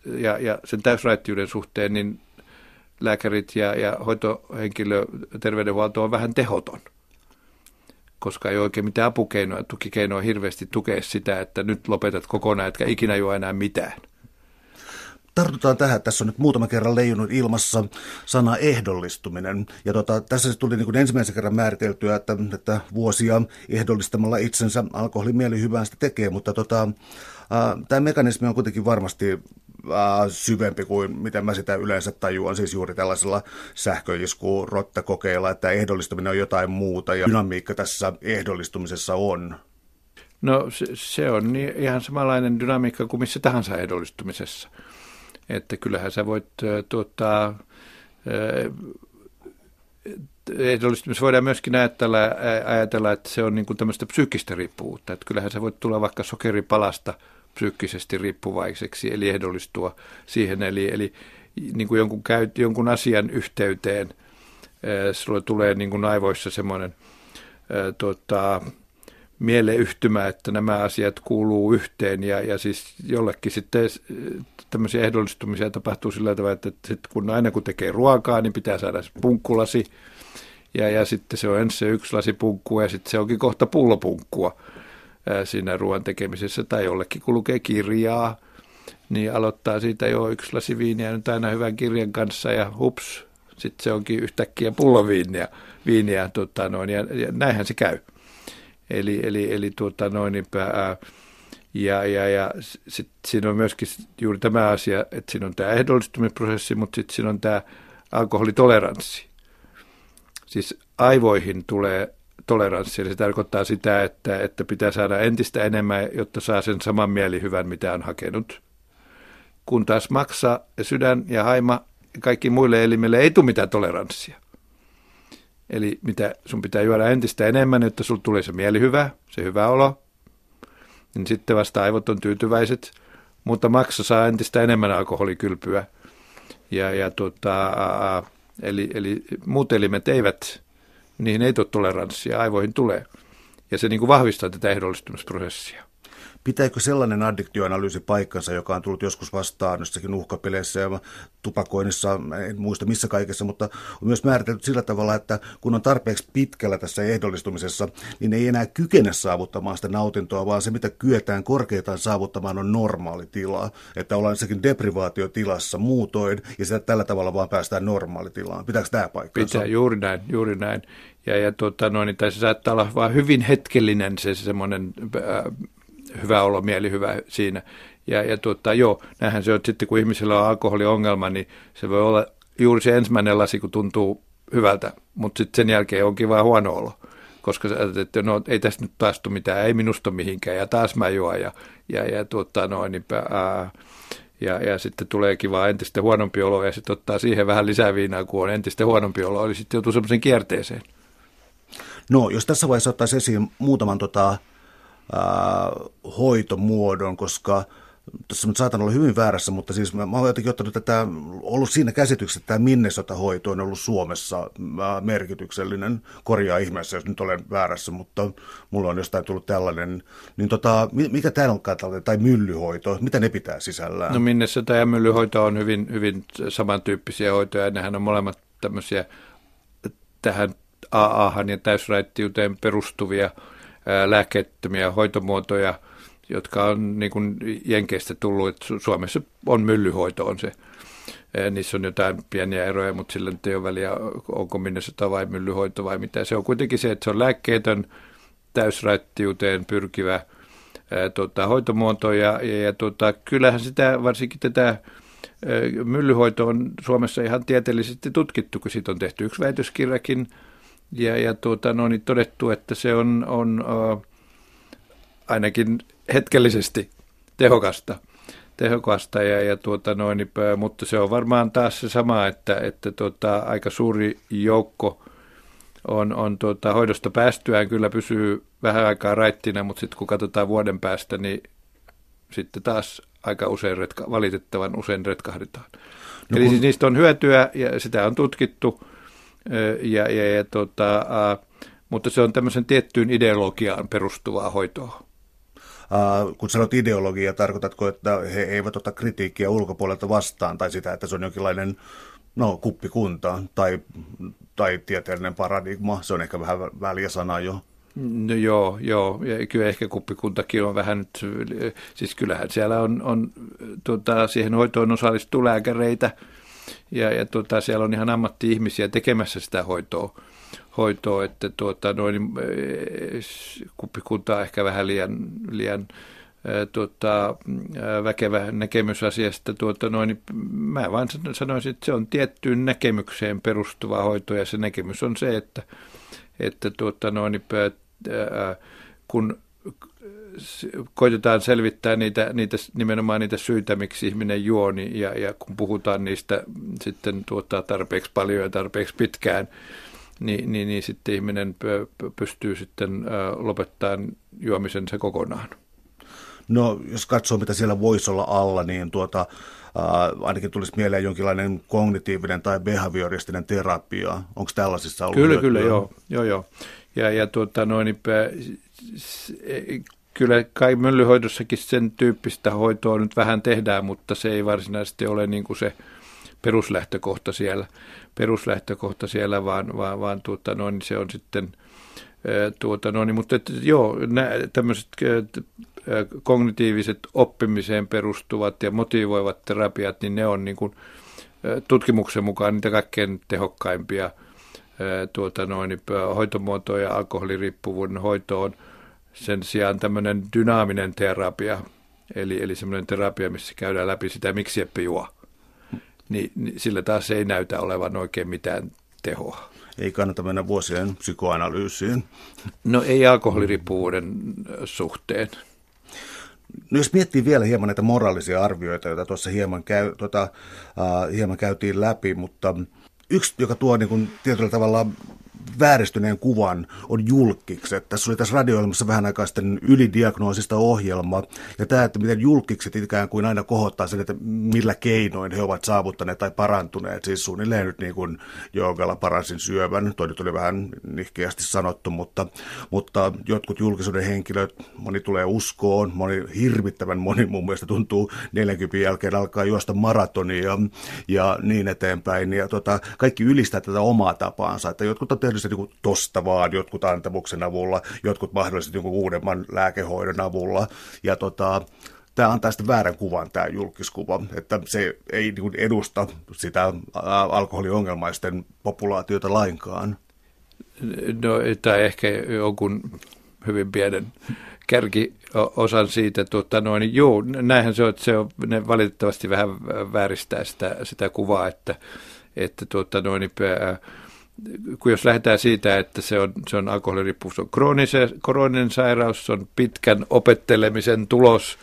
ja, ja sen täysraittiuden suhteen, niin lääkärit ja, ja hoitohenkilö, terveydenhuolto on vähän tehoton koska ei oikein mitään apukeinoja, tukikeinoja hirveästi tukea sitä, että nyt lopetat kokonaan, etkä ikinä juo enää mitään. Tartutaan tähän. Tässä on nyt muutama kerran leijunut ilmassa sana ehdollistuminen. Ja tota, tässä se tuli niin kuin ensimmäisen kerran määriteltyä, että, että vuosia ehdollistamalla itsensä alkoholimieli hyvää sitä tekee, mutta tota, tämä mekanismi on kuitenkin varmasti syvempi kuin miten mä sitä yleensä tajuan, siis juuri tällaisella sähköisku rottakokeilla, että ehdollistuminen on jotain muuta ja dynamiikka tässä ehdollistumisessa on. No se, on niin, ihan samanlainen dynamiikka kuin missä tahansa ehdollistumisessa. Että kyllähän sä voit tuottaa ehdollistumisessa voidaan myöskin ajatella, ajatella, että se on niin kuin tämmöistä psyykkistä riippuvuutta. Että kyllähän se voi tulla vaikka sokeripalasta psyykkisesti riippuvaiseksi, eli ehdollistua siihen. Eli, eli niin kuin jonkun, käy, jonkun asian yhteyteen sulle tulee niin kuin aivoissa semmoinen tota, mieleyhtymä, että nämä asiat kuuluu yhteen ja, ja siis jollekin sitten tämmöisiä ehdollistumisia tapahtuu sillä tavalla, että, että kun aina kun tekee ruokaa, niin pitää saada punkkulasi ja, ja sitten se on ensin se yksi lasi punkkua ja sitten se onkin kohta pullopunkkua siinä ruoan tekemisessä tai jollekin kun lukee kirjaa, niin aloittaa siitä jo yksi lasi viiniä nyt aina hyvän kirjan kanssa ja hups, sitten se onkin yhtäkkiä pulloviiniä viiniä, tota noin, ja, ja näinhän se käy. Eli, eli, eli tuota noin, ää, ja, ja, ja sitten siinä on myöskin juuri tämä asia, että siinä on tämä ehdollistumisprosessi, mutta sitten siinä on tämä alkoholitoleranssi. Siis aivoihin tulee toleranssi, eli se tarkoittaa sitä, että, että pitää saada entistä enemmän, jotta saa sen saman mielihyvän, mitä on hakenut. Kun taas maksa, sydän ja haima ja kaikki muille elimille ei tule mitään toleranssia. Eli mitä sun pitää juoda entistä enemmän, jotta sulla tulee se mielihyvä, se hyvä olo, niin sitten vasta aivot on tyytyväiset, mutta maksa saa entistä enemmän alkoholikylpyä. Ja, ja tuota, eli, eli muut elimet eivät, niihin ei tule toleranssia, aivoihin tulee. Ja se niin kuin vahvistaa tätä ehdollistumisprosessia. Pitääkö sellainen addiktioanalyysi paikkansa, joka on tullut joskus vastaan jossakin uhkapeleissä ja tupakoinnissa, en muista missä kaikessa, mutta on myös määritelty sillä tavalla, että kun on tarpeeksi pitkällä tässä ehdollistumisessa, niin ei enää kykene saavuttamaan sitä nautintoa, vaan se mitä kyetään korkeintaan saavuttamaan on normaali tila. Että ollaan jossakin deprivaatiotilassa muutoin ja sitä tällä tavalla vaan päästään normaalitilaan. Pitääkö tämä paikkansa? Pitää, juuri näin, juuri näin. Ja, ja tuota, noin, niin, tai se saattaa olla vain hyvin hetkellinen se semmoinen äh, hyvä olo, mieli hyvä siinä. Ja, ja tuota, joo, näinhän se on, että sitten kun ihmisellä on alkoholiongelma, niin se voi olla juuri se ensimmäinen lasi, kun tuntuu hyvältä, mutta sitten sen jälkeen onkin vaan huono olo. Koska sä että no, ei tästä nyt taas mitään, ei minusta mihinkään, ja taas mä juon, ja, ja, ja tuota, noin, niin, ää, ja, ja sitten tuleekin vaan entistä huonompi olo, ja sitten ottaa siihen vähän lisää viinaa, kun on entistä huonompi olo, eli sitten joutuu semmoisen kierteeseen. No, jos tässä vaiheessa ottaisiin esiin muutaman tota, hoitomuodon, koska tässä nyt saatan olla hyvin väärässä, mutta siis mä, mä olen jotenkin ottanut tätä, ollut siinä käsityksessä, että tämä Minnesota-hoito on ollut Suomessa merkityksellinen. Korjaa ihmeessä, jos nyt olen väärässä, mutta mulla on jostain tullut tällainen. Niin tota, mikä tämä on tai myllyhoito, mitä ne pitää sisällään? No Minnesota ja myllyhoito on hyvin, hyvin samantyyppisiä hoitoja, nehän on molemmat tämmöisiä tähän AAhan ja täysraittiuteen perustuvia – lääkkeettömiä hoitomuotoja, jotka on niin kuin Jenkeistä tullut, että Suomessa on myllyhoito on se. Niissä on jotain pieniä eroja, mutta sillä nyt ei ole väliä, onko Minnesota vai myllyhoito vai mitä. Se on kuitenkin se, että se on lääkkeetön, täysraittiuteen pyrkivä ää, tota, hoitomuoto. Ja, ja, ja tota, kyllähän sitä, varsinkin tätä ää, myllyhoito on Suomessa ihan tieteellisesti tutkittu, kun siitä on tehty yksi väitöskirjakin – ja, ja tuota, no niin todettu, että se on, on uh, ainakin hetkellisesti tehokasta, tehokasta ja, ja tuota, noin, niin, mutta se on varmaan taas se sama, että, että tuota, aika suuri joukko on, on tuota, hoidosta päästyään kyllä pysyy vähän aikaa raittina, mutta sitten kun katsotaan vuoden päästä, niin sitten taas aika usein, retka, valitettavan usein retkahdetaan. No, Eli kun... siis niistä on hyötyä ja sitä on tutkittu – ja, ja, ja tota, mutta se on tämmöisen tiettyyn ideologiaan perustuvaa hoitoa. Uh, kun sanot ideologia, tarkoitatko, että he eivät ota kritiikkiä ulkopuolelta vastaan tai sitä, että se on jonkinlainen no, kuppikunta tai, tai tieteellinen paradigma? Se on ehkä vähän väliä sana jo. No joo, joo. Ja kyllä ehkä kuppikuntakin on vähän nyt, siis kyllähän siellä on, on tuota, siihen hoitoon osallistuu lääkäreitä, ja, ja tuota, siellä on ihan ammatti-ihmisiä tekemässä sitä hoitoa, hoitoa että tuota, noin, kuppikunta on ehkä vähän liian, liian tuota, väkevä näkemys asiasta. Tuota, noin, mä vain sanoisin, että se on tiettyyn näkemykseen perustuva hoito ja se näkemys on se, että, että tuota, noin, kun koitetaan selvittää niitä, niitä, nimenomaan niitä syitä, miksi ihminen juo, niin, ja, ja kun puhutaan niistä sitten tuottaa tarpeeksi paljon ja tarpeeksi pitkään, niin, niin, niin sitten ihminen pystyy sitten lopettamaan juomisensa kokonaan. No, jos katsoo, mitä siellä voisi olla alla, niin tuota, äh, ainakin tulisi mieleen jonkinlainen kognitiivinen tai behavioristinen terapia. Onko tällaisissa ollut? Kyllä, kyllä, joo, joo, joo. Ja, ja tuota, noin, kyllä kai myllyhoidossakin sen tyyppistä hoitoa nyt vähän tehdään, mutta se ei varsinaisesti ole niin kuin se peruslähtökohta siellä, peruslähtökohta siellä vaan, vaan, vaan tuota, noin, se on sitten tuota, noin, mutta et, joo, tämmöiset kognitiiviset oppimiseen perustuvat ja motivoivat terapiat, niin ne on niin kuin, tutkimuksen mukaan niitä kaikkein tehokkaimpia tuota, noin, hoitomuotoja alkoholiriippuvuuden hoitoon. Sen sijaan tämmöinen dynaaminen terapia, eli, eli semmoinen terapia, missä käydään läpi sitä, miksi eppä juo, niin, niin sillä taas ei näytä olevan oikein mitään tehoa. Ei kannata mennä vuosien psykoanalyysiin. No ei alkoholiriippuvuuden suhteen. No jos miettii vielä hieman näitä moraalisia arvioita, joita tuossa hieman, käy, tuota, uh, hieman käytiin läpi, mutta yksi, joka tuo niin kuin, tietyllä tavalla vääristyneen kuvan on julkikset. Tässä oli tässä radio vähän aikaa sitten ylidiagnoosista ohjelma, ja tämä, että miten julkikset ikään kuin aina kohottaa sen, että millä keinoin he ovat saavuttaneet tai parantuneet. Siis suunnilleen nyt niin kuin joogalla paransin syövän, toi nyt oli vähän nihkeästi sanottu, mutta, mutta jotkut julkisuuden henkilöt, moni tulee uskoon, moni hirvittävän moni mun mielestä tuntuu 40 jälkeen alkaa juosta maratonia ja niin eteenpäin. Ja tota, kaikki ylistää tätä omaa tapaansa, että jotkut on se niin tosta vaan, jotkut antamuksen avulla, jotkut mahdollisesti jonkun uudemman lääkehoidon avulla. Ja tota, tämä antaa sitten väärän kuvan, tämä julkiskuva, että se ei niin kuin edusta sitä alkoholiongelmaisten populaatiota lainkaan. No, tai ehkä jonkun hyvin pienen kärkiosan siitä. Tuota, noin, joo, näinhän se on, että se on, ne valitettavasti vähän vääristää sitä, sitä kuvaa, että, että tuota, noin, kun jos lähdetään siitä, että se on, se on alkoholiriippuvuus, on krooninen sairaus, se on pitkän opettelemisen tulos,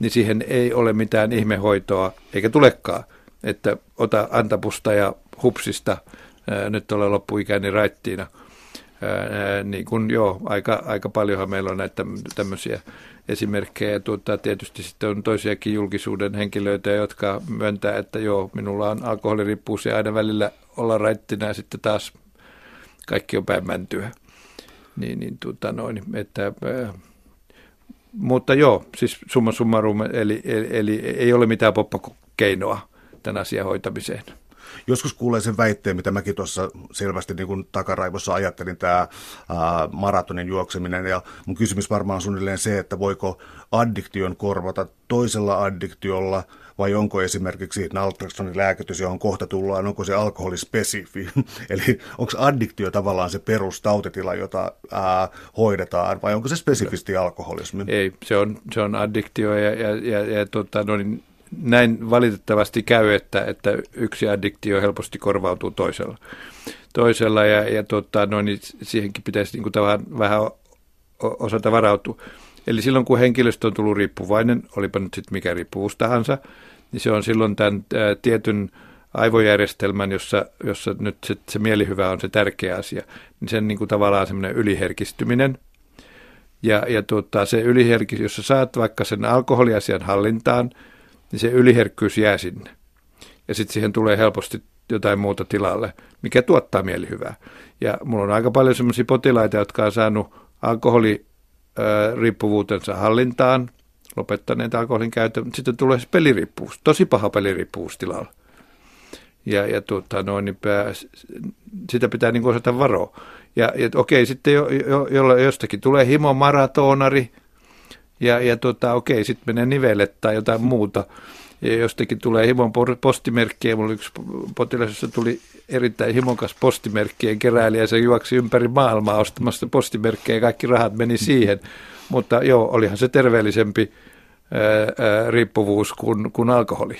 niin siihen ei ole mitään ihmehoitoa, eikä tulekaan, että ota antapusta ja hupsista, ää, nyt olen loppuikäni raittiina. Ää, niin kuin joo, aika, aika paljonhan meillä on näitä tämmöisiä esimerkkejä. Tuota, tietysti sitten on toisiakin julkisuuden henkilöitä, jotka myöntää, että joo, minulla on alkoholiriippuus ja aina välillä olla raittina ja sitten taas kaikki on päin mäntyä. Niin, niin tuota noin, että, äh, mutta joo, siis summa summarum, eli, eli, eli ei ole mitään poppakeinoa tämän asian hoitamiseen. Joskus kuulee sen väitteen, mitä mäkin tuossa selvästi niin kuin takaraivossa ajattelin, tämä ää, maratonin juokseminen. Ja mun kysymys varmaan on suunnilleen se, että voiko addiktion korvata toisella addiktiolla, vai onko esimerkiksi naltraksonin lääkitys, johon kohta tullaan, onko se alkoholispesifi? Eli onko addiktio tavallaan se perustautitila, jota ää, hoidetaan, vai onko se spesifisti alkoholismi? Ei, se on, se on addiktio ja, ja, ja, ja tota, no niin, näin valitettavasti käy, että, että yksi addiktio helposti korvautuu toisella. toisella ja, ja tota, no, niin siihenkin pitäisi niin kuin tavallaan vähän osata varautua. Eli silloin kun henkilöstö on tullut riippuvainen, olipa nyt sitten mikä riippuvuus tahansa, niin se on silloin tämän tietyn aivojärjestelmän, jossa, jossa nyt se, se mielihyvä on se tärkeä asia, niin sen niin kuin tavallaan semmoinen yliherkistyminen. Ja, ja tuota, se yliherkis, jos sä saat vaikka sen alkoholiasian hallintaan, niin se yliherkkyys jää sinne. Ja sitten siihen tulee helposti jotain muuta tilalle, mikä tuottaa mielihyvää. Ja mulla on aika paljon sellaisia potilaita, jotka on saanut alkoholiriippuvuutensa hallintaan, lopettaneet alkoholin käytön, mutta sitten tulee peliriippuvuus, tosi paha peliriippuvuus tilalla. Ja, ja tuota, noin, niin pää, sitä pitää niin osata varoa. Ja, ja okei, sitten jo, jo, jo, jostakin tulee himomaratonari, ja, ja tota, okei, sitten menee nivelet tai jotain muuta. Ja jostakin tulee himon postimerkkiä. Mulla yksi potilas, jossa tuli erittäin himokas postimerkkien keräilijä. Se juoksi ympäri maailmaa ostamassa postimerkkejä ja kaikki rahat meni siihen. Mutta joo, olihan se terveellisempi riippuvuus kuin, kuin alkoholi.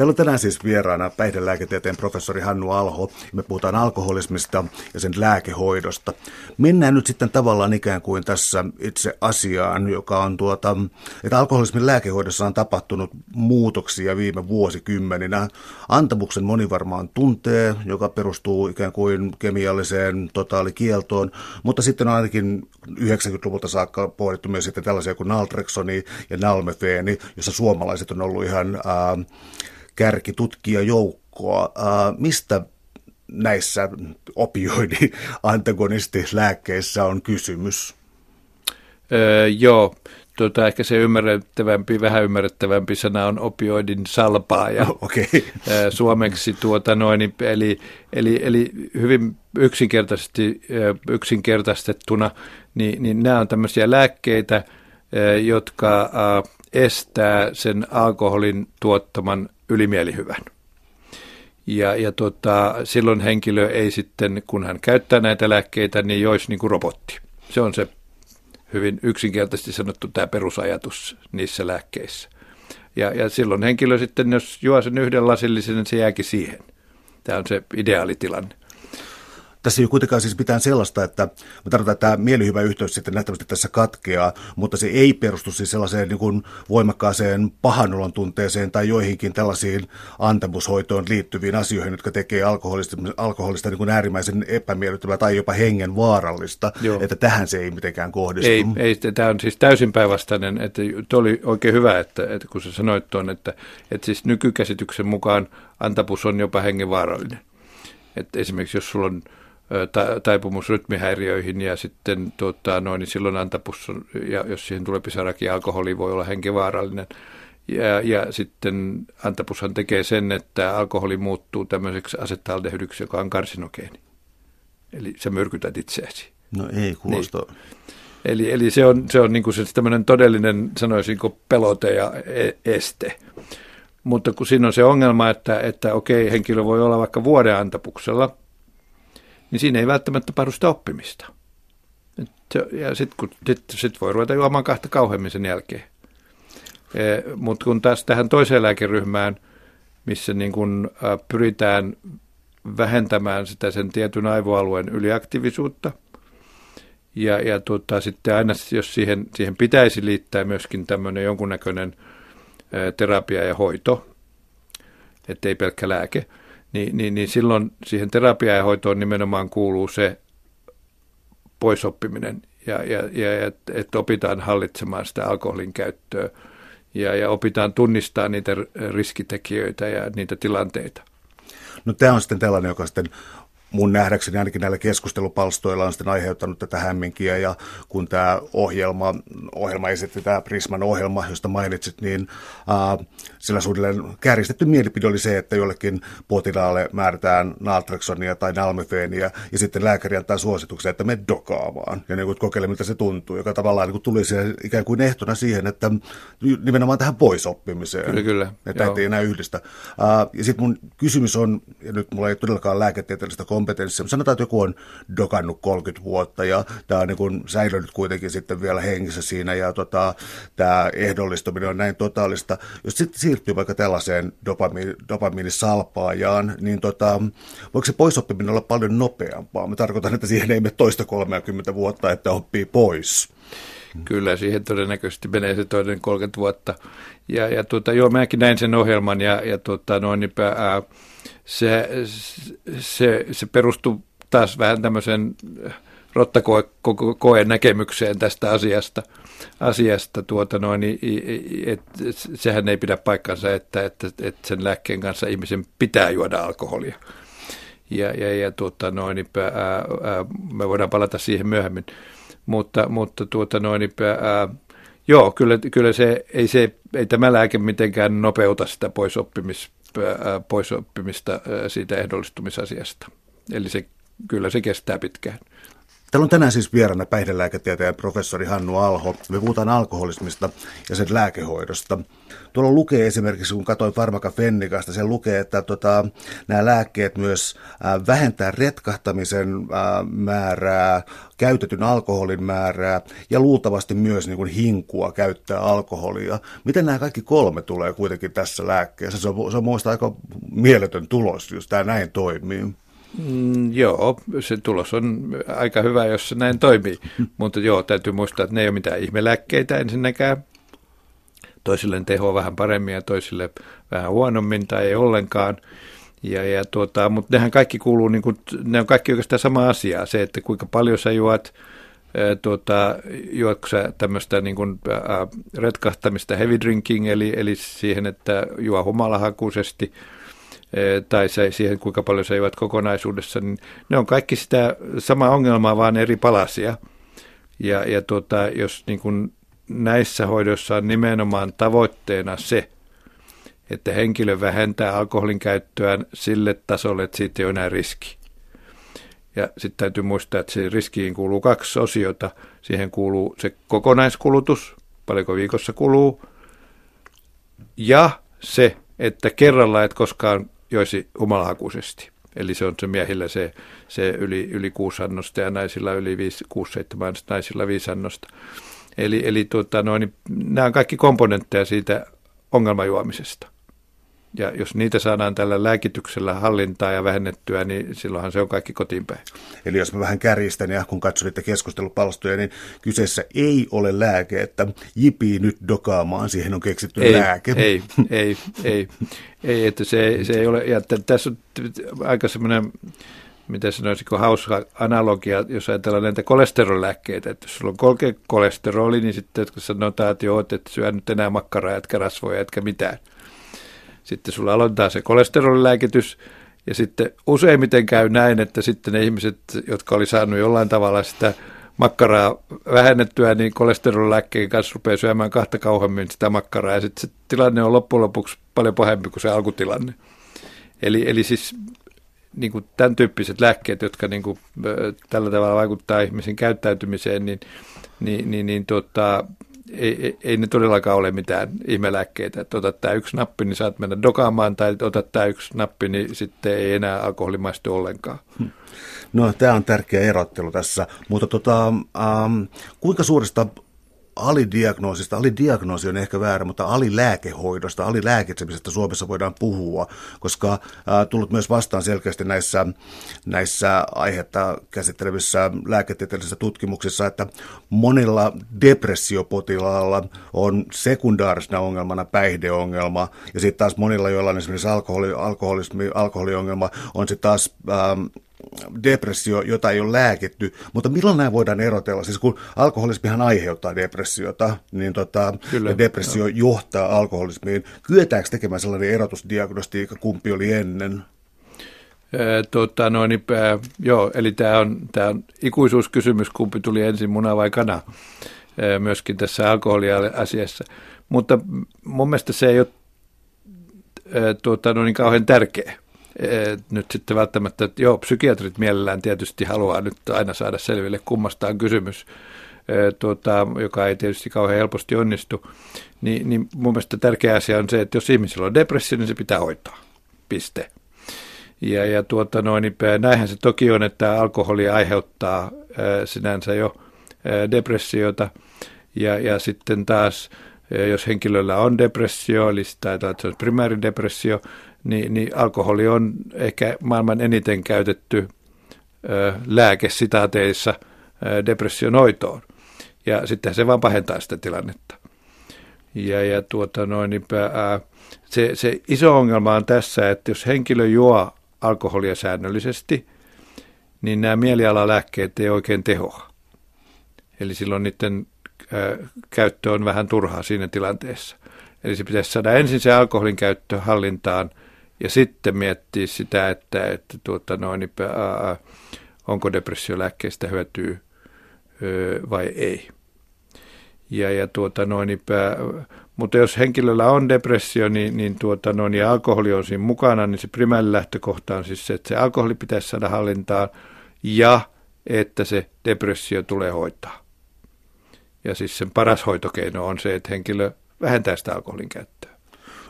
Täällä on tänään siis vieraana päihdelääketieteen professori Hannu Alho. Me puhutaan alkoholismista ja sen lääkehoidosta. Mennään nyt sitten tavallaan ikään kuin tässä itse asiaan, joka on tuota, että alkoholismin lääkehoidossa on tapahtunut muutoksia viime vuosikymmeninä. Antamuksen moni varmaan tuntee, joka perustuu ikään kuin kemialliseen totaalikieltoon, mutta sitten on ainakin 90-luvulta saakka pohdittu myös sitten tällaisia kuin naltreksoni ja nalmefeeni, jossa suomalaiset on ollut ihan... Ää, kärkitutkijajoukkoa. Mistä näissä opioidi-antagonistilääkkeissä on kysymys? Öö, joo, tuota, ehkä se ymmärrettävämpi, vähän ymmärrettävämpi sana on opioidin salpaaja. Okay. Suomeksi tuota noin, eli, eli, eli hyvin yksinkertaisesti, yksinkertaistettuna, niin, niin nämä on tämmöisiä lääkkeitä, jotka estää sen alkoholin tuottaman ylimielihyvän. Ja, ja tota, silloin henkilö ei sitten, kun hän käyttää näitä lääkkeitä, niin joisi niin kuin robotti. Se on se hyvin yksinkertaisesti sanottu tämä perusajatus niissä lääkkeissä. Ja, ja silloin henkilö sitten, jos juo sen yhden lasillisen, niin se jääkin siihen. Tämä on se ideaalitilanne. Tässä ei ole kuitenkaan siis mitään sellaista, että me tarvitaan, että tämä mielihyvä yhteys sitten nähtävästi tässä katkeaa, mutta se ei perustu siis sellaiseen niin kuin voimakkaaseen pahanolon tunteeseen tai joihinkin tällaisiin antamushoitoon liittyviin asioihin, jotka tekee alkoholista, alkoholista niin kuin äärimmäisen epämiellyttävää tai jopa hengen vaarallista, Joo. että tähän se ei mitenkään kohdistu. Ei, ei tämä on siis täysin päinvastainen, että tuo oli oikein hyvä, että, että kun sä sanoit tuon, että, että siis nykykäsityksen mukaan antapus on jopa hengenvaarallinen. Että esimerkiksi jos sulla on taipumus rytmihäiriöihin ja sitten tuota, noin, niin silloin antapus, ja jos siihen tulee pisarakin, alkoholi voi olla henkivaarallinen. Ja, ja sitten antapushan tekee sen, että alkoholi muuttuu tämmöiseksi asetaldehdyksi, joka on karsinogeeni. Eli sä myrkytät itseäsi. No ei kuulosta. Niin. Eli, eli se on, se on niin kuin se tämmöinen todellinen, sanoisinko, pelote ja e, este. Mutta kun siinä on se ongelma, että, että okei, henkilö voi olla vaikka vuoden antapuksella – niin siinä ei välttämättä paru sitä oppimista. Ja sitten sit, sit voi ruveta juomaan kahta kauheammin sen jälkeen. E, Mutta kun taas tähän toiseen lääkeryhmään, missä niin kun, ä, pyritään vähentämään sitä sen tietyn aivoalueen yliaktiivisuutta, ja, ja tuota, sitten aina, jos siihen, siihen pitäisi liittää myöskin tämmöinen jonkunnäköinen ä, terapia ja hoito, ettei pelkkä lääke, niin, niin, niin silloin siihen terapiaan ja hoitoon nimenomaan kuuluu se poisoppiminen ja, ja, ja että et opitaan hallitsemaan sitä alkoholin käyttöä ja, ja opitaan tunnistaa niitä riskitekijöitä ja niitä tilanteita. No tämä on sitten tällainen, joka sitten mun nähdäkseni ainakin näillä keskustelupalstoilla on sitten aiheuttanut tätä hämminkiä ja kun tämä ohjelma, ohjelma esitti tämä Prisman ohjelma, josta mainitsit, niin äh, sillä suunnilleen kärjistetty mielipide oli se, että jollekin potilaalle määrätään naltreksonia tai nalmefeeniä ja sitten lääkäri antaa suosituksen, että me dokaamaan ja niin kokeile, miltä se tuntuu, joka tavallaan niin tuli siihen, ikään kuin ehtona siihen, että nimenomaan tähän poisoppimiseen. Kyllä, kyllä. Että ei enää yhdistä. Äh, ja sitten mun kysymys on, ja nyt mulla ei todellakaan lääketieteellistä kompetenssia. Sanotaan, että joku on dokannut 30 vuotta ja tämä on niin kuin säilynyt kuitenkin sitten vielä hengissä siinä ja tota, tämä ehdollistuminen on näin totaalista. Jos sitten siirtyy vaikka tällaiseen dopamiin, dopamiinisalpaajaan, niin tota, voiko se poisoppiminen olla paljon nopeampaa? Mä tarkoitan, että siihen ei mene toista 30 vuotta, että oppii pois. Kyllä, siihen todennäköisesti menee se toinen 30 vuotta. Ja, ja tuota, joo, mäkin näin sen ohjelman ja, ja tuota, noin, niin, ää, se, se, se perustuu taas vähän tämmöisen rottakoen näkemykseen tästä asiasta. asiasta tuota noin, et, sehän ei pidä paikkansa, että, että, että sen lääkkeen kanssa ihmisen pitää juoda alkoholia. Ja, ja, ja tuota noin, ää, ää, me voidaan palata siihen myöhemmin. Mutta, mutta tuota noin, ää, joo, kyllä, kyllä se, ei, se, ei tämä lääke mitenkään nopeuta sitä poisoppimis poisoppimista siitä ehdollistumisasiasta. Eli se, kyllä se kestää pitkään. Täällä on tänään siis vieraana päihdelääketieteen professori Hannu Alho. Me puhutaan alkoholismista ja sen lääkehoidosta. Tuolla lukee esimerkiksi, kun katsoin Farmaka Fennikasta, se lukee, että tota, nämä lääkkeet myös äh, vähentää retkahtamisen äh, määrää, käytetyn alkoholin määrää ja luultavasti myös niin kuin hinkua käyttää alkoholia. Miten nämä kaikki kolme tulee kuitenkin tässä lääkkeessä? Se on, se on muista aika mieletön tulos, jos tämä näin toimii. Mm, joo, se tulos on aika hyvä, jos se näin toimii. Mutta joo, täytyy muistaa, että ne ei ole mitään ihmelääkkeitä ensinnäkään. Toisille tehoa vähän paremmin ja toisille vähän huonommin tai ei ollenkaan. Ja, ja tuota, mutta nehän kaikki kuuluu, niin kuin, ne on kaikki oikeastaan sama asia. Se, että kuinka paljon sä juot, tuota, juotko sä tämmöistä niin kuin, ää, retkahtamista heavy drinking, eli, eli siihen, että juo humalahakuisesti – tai se, siihen, kuinka paljon juot kokonaisuudessa, niin ne on kaikki sitä samaa ongelmaa, vaan eri palasia. Ja, ja tuota, jos niin kuin näissä hoidoissa on nimenomaan tavoitteena se, että henkilö vähentää alkoholin käyttöään sille tasolle, että siitä ei ole enää riski. Ja sitten täytyy muistaa, että se riskiin kuuluu kaksi osiota. Siihen kuuluu se kokonaiskulutus, paljonko viikossa kuluu, ja se, että kerralla et koskaan joisi humalahakuisesti. Eli se on se miehillä se, se yli, yli kuusi annosta ja naisilla yli viisi, kuusi, seitsemän, naisilla viisi annosta. Eli, eli tuota, no, niin, nämä on kaikki komponentteja siitä ongelmajuomisesta. Ja jos niitä saadaan tällä lääkityksellä hallintaa ja vähennettyä, niin silloinhan se on kaikki kotiin päin. Eli jos mä vähän kärjistän ja kun niitä keskustelupalstoja, niin kyseessä ei ole lääke, että jipii nyt dokaamaan, siihen on keksitty ei, lääke. Ei, ei, ei, ei, että se, se ei ole, ja tässä on aika semmoinen, mitä sanoisiko, hauska analogia, jos ajatellaan näitä kolesterolääkkeitä, että jos sulla on kolke kolesteroli, niin sitten kun sanotaan, että joo, että syö nyt enää makkaraa, etkä rasvoja, etkä mitään – sitten sulla aloittaa se kolesterolilääkitys, ja sitten useimmiten käy näin, että sitten ne ihmiset, jotka oli saanut jollain tavalla sitä makkaraa vähennettyä, niin kolesterolilääkkeen kanssa rupeaa syömään kahta kauemmin sitä makkaraa, ja sitten se tilanne on loppujen lopuksi paljon pahempi kuin se alkutilanne. Eli, eli siis niin kuin tämän tyyppiset lääkkeet, jotka niin kuin, tällä tavalla vaikuttaa ihmisen käyttäytymiseen, niin, niin, niin, niin tuota, ei, ei, ei ne todellakaan ole mitään ihmelääkkeitä. Että otat tämä yksi nappi, niin saat mennä dokaamaan, tai otat tämä yksi nappi, niin sitten ei enää alkoholi maistu ollenkaan. Hmm. No, tämä on tärkeä erottelu tässä, mutta tota, ähm, kuinka suurista alidiagnoosista, alidiagnoosi on ehkä väärä, mutta alilääkehoidosta, alilääkitsemisestä Suomessa voidaan puhua, koska äh, tullut myös vastaan selkeästi näissä, näissä aihetta käsittelevissä lääketieteellisissä tutkimuksissa, että monilla depressiopotilailla on sekundaarisena ongelmana päihdeongelma, ja sitten taas monilla, joilla on esimerkiksi alkoholi, alkoholismi, alkoholiongelma, on sitten taas ähm, depressio, jota ei ole lääkitty, mutta milloin nämä voidaan erotella? Siis kun alkoholismihan aiheuttaa depressiota, niin tota, Kyllä, depressio joo. johtaa alkoholismiin. Kyetäänkö tekemään sellainen erotusdiagnostiikka, kumpi oli ennen? Tota, no, niin, äh, joo, eli tämä on, tämä on ikuisuuskysymys, kumpi tuli ensin, muna vai kana, äh, myöskin tässä alkoholiasiassa. Mutta mun mielestä se ei ole äh, tuota, no niin kauhean tärkeä nyt sitten välttämättä, että joo, psykiatrit mielellään tietysti haluaa nyt aina saada selville, kummasta on kysymys, tuota, joka ei tietysti kauhean helposti onnistu, niin, niin mun mielestä tärkeä asia on se, että jos ihmisellä on depressio, niin se pitää hoitaa. Piste. Ja, ja tuota noin, niin näinhän se toki on, että alkoholi aiheuttaa ää, sinänsä jo depressiota, ja, ja sitten taas, jos henkilöllä on depressio, eli että se on primääridepressio, niin, niin alkoholi on ehkä maailman eniten käytetty lääke sitaateissa depression hoitoon. Ja sitten se vaan pahentaa sitä tilannetta. Ja, ja tuota noin, se, se iso ongelma on tässä, että jos henkilö juo alkoholia säännöllisesti, niin nämä mielialalääkkeet ei oikein tehoa. Eli silloin niiden käyttö on vähän turhaa siinä tilanteessa. Eli se pitäisi saada ensin se alkoholin käyttö hallintaan – ja sitten miettiä sitä, että, että tuota, noin, niin, ää, onko depressiolääkkeestä hyötyä vai ei. Ja, ja tuota, noin, niin, mutta jos henkilöllä on depressio niin, niin tuota, noin, ja alkoholi on siinä mukana, niin se primääri lähtökohta on siis se, että se alkoholi pitäisi saada hallintaan ja että se depressio tulee hoitaa. Ja siis sen paras hoitokeino on se, että henkilö vähentää sitä alkoholin käyttöä.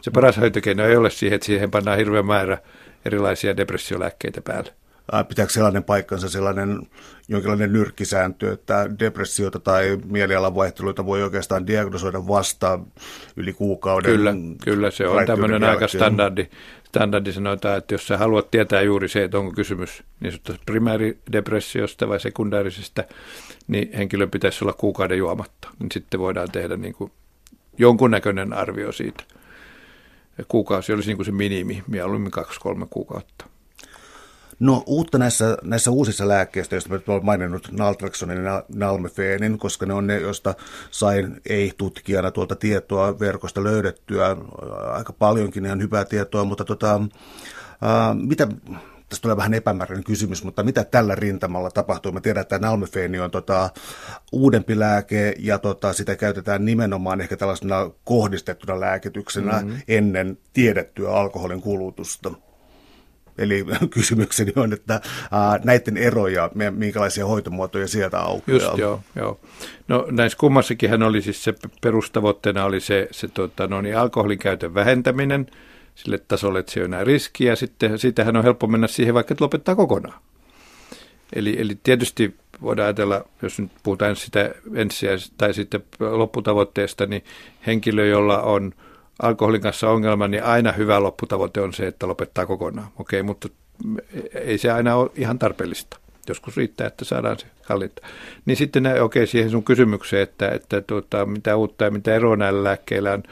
Se paras hoitokeino ei ole siihen, että siihen pannaan hirveän määrä erilaisia depressiolääkkeitä päälle. Pitääkö sellainen paikkansa, sellainen jonkinlainen nyrkkisääntö, että depressiota tai mielialan vaihteluita voi oikeastaan diagnosoida vasta yli kuukauden? Kyllä, kyllä se on tämmöinen aika standardi, standardi sanotaan, että jos sä haluat tietää juuri se, että onko kysymys niin primääridepressiosta vai sekundäärisestä, niin henkilö pitäisi olla kuukauden juomatta. Niin sitten voidaan tehdä niin kuin jonkunnäköinen arvio siitä. Kuukausi olisi niin kuin se minimi, mieluummin kaksi-kolme kuukautta. No uutta näissä, näissä uusissa lääkkeistä, joista olen maininnut naltraxonin ja nalmefeenin, koska ne on ne, joista sain ei-tutkijana tuolta tietoa verkosta löydettyä. Aika paljonkin ihan hyvää tietoa, mutta tota, ää, mitä, tästä tulee vähän epämääräinen kysymys, mutta mitä tällä rintamalla tapahtuu? Mä tiedän, että nalmefeeni on tota, uudempi lääke ja tota, sitä käytetään nimenomaan ehkä tällaisena kohdistettuna lääkityksenä mm-hmm. ennen tiedettyä alkoholin kulutusta. Eli kysymykseni on, että ää, näiden eroja, minkälaisia hoitomuotoja sieltä aukeaa. Just joo, joo. No näissä kummassakin hän oli siis se perustavoitteena oli se, se tota, no niin, alkoholin käytön vähentäminen sille tasolle, että se ei ole enää riskiä. Sitten siitähän on helppo mennä siihen vaikka, että lopettaa kokonaan. Eli, eli tietysti voidaan ajatella, jos nyt puhutaan sitä ensisijaisesta tai sitten lopputavoitteesta, niin henkilö, jolla on – alkoholin kanssa ongelma, niin aina hyvä lopputavoite on se, että lopettaa kokonaan. Okei, mutta ei se aina ole ihan tarpeellista. Joskus riittää, että saadaan se hallinta. Niin sitten okei, siihen sun kysymykseen, että, että tuota, mitä uutta ja mitä eroa näillä lääkkeillä on.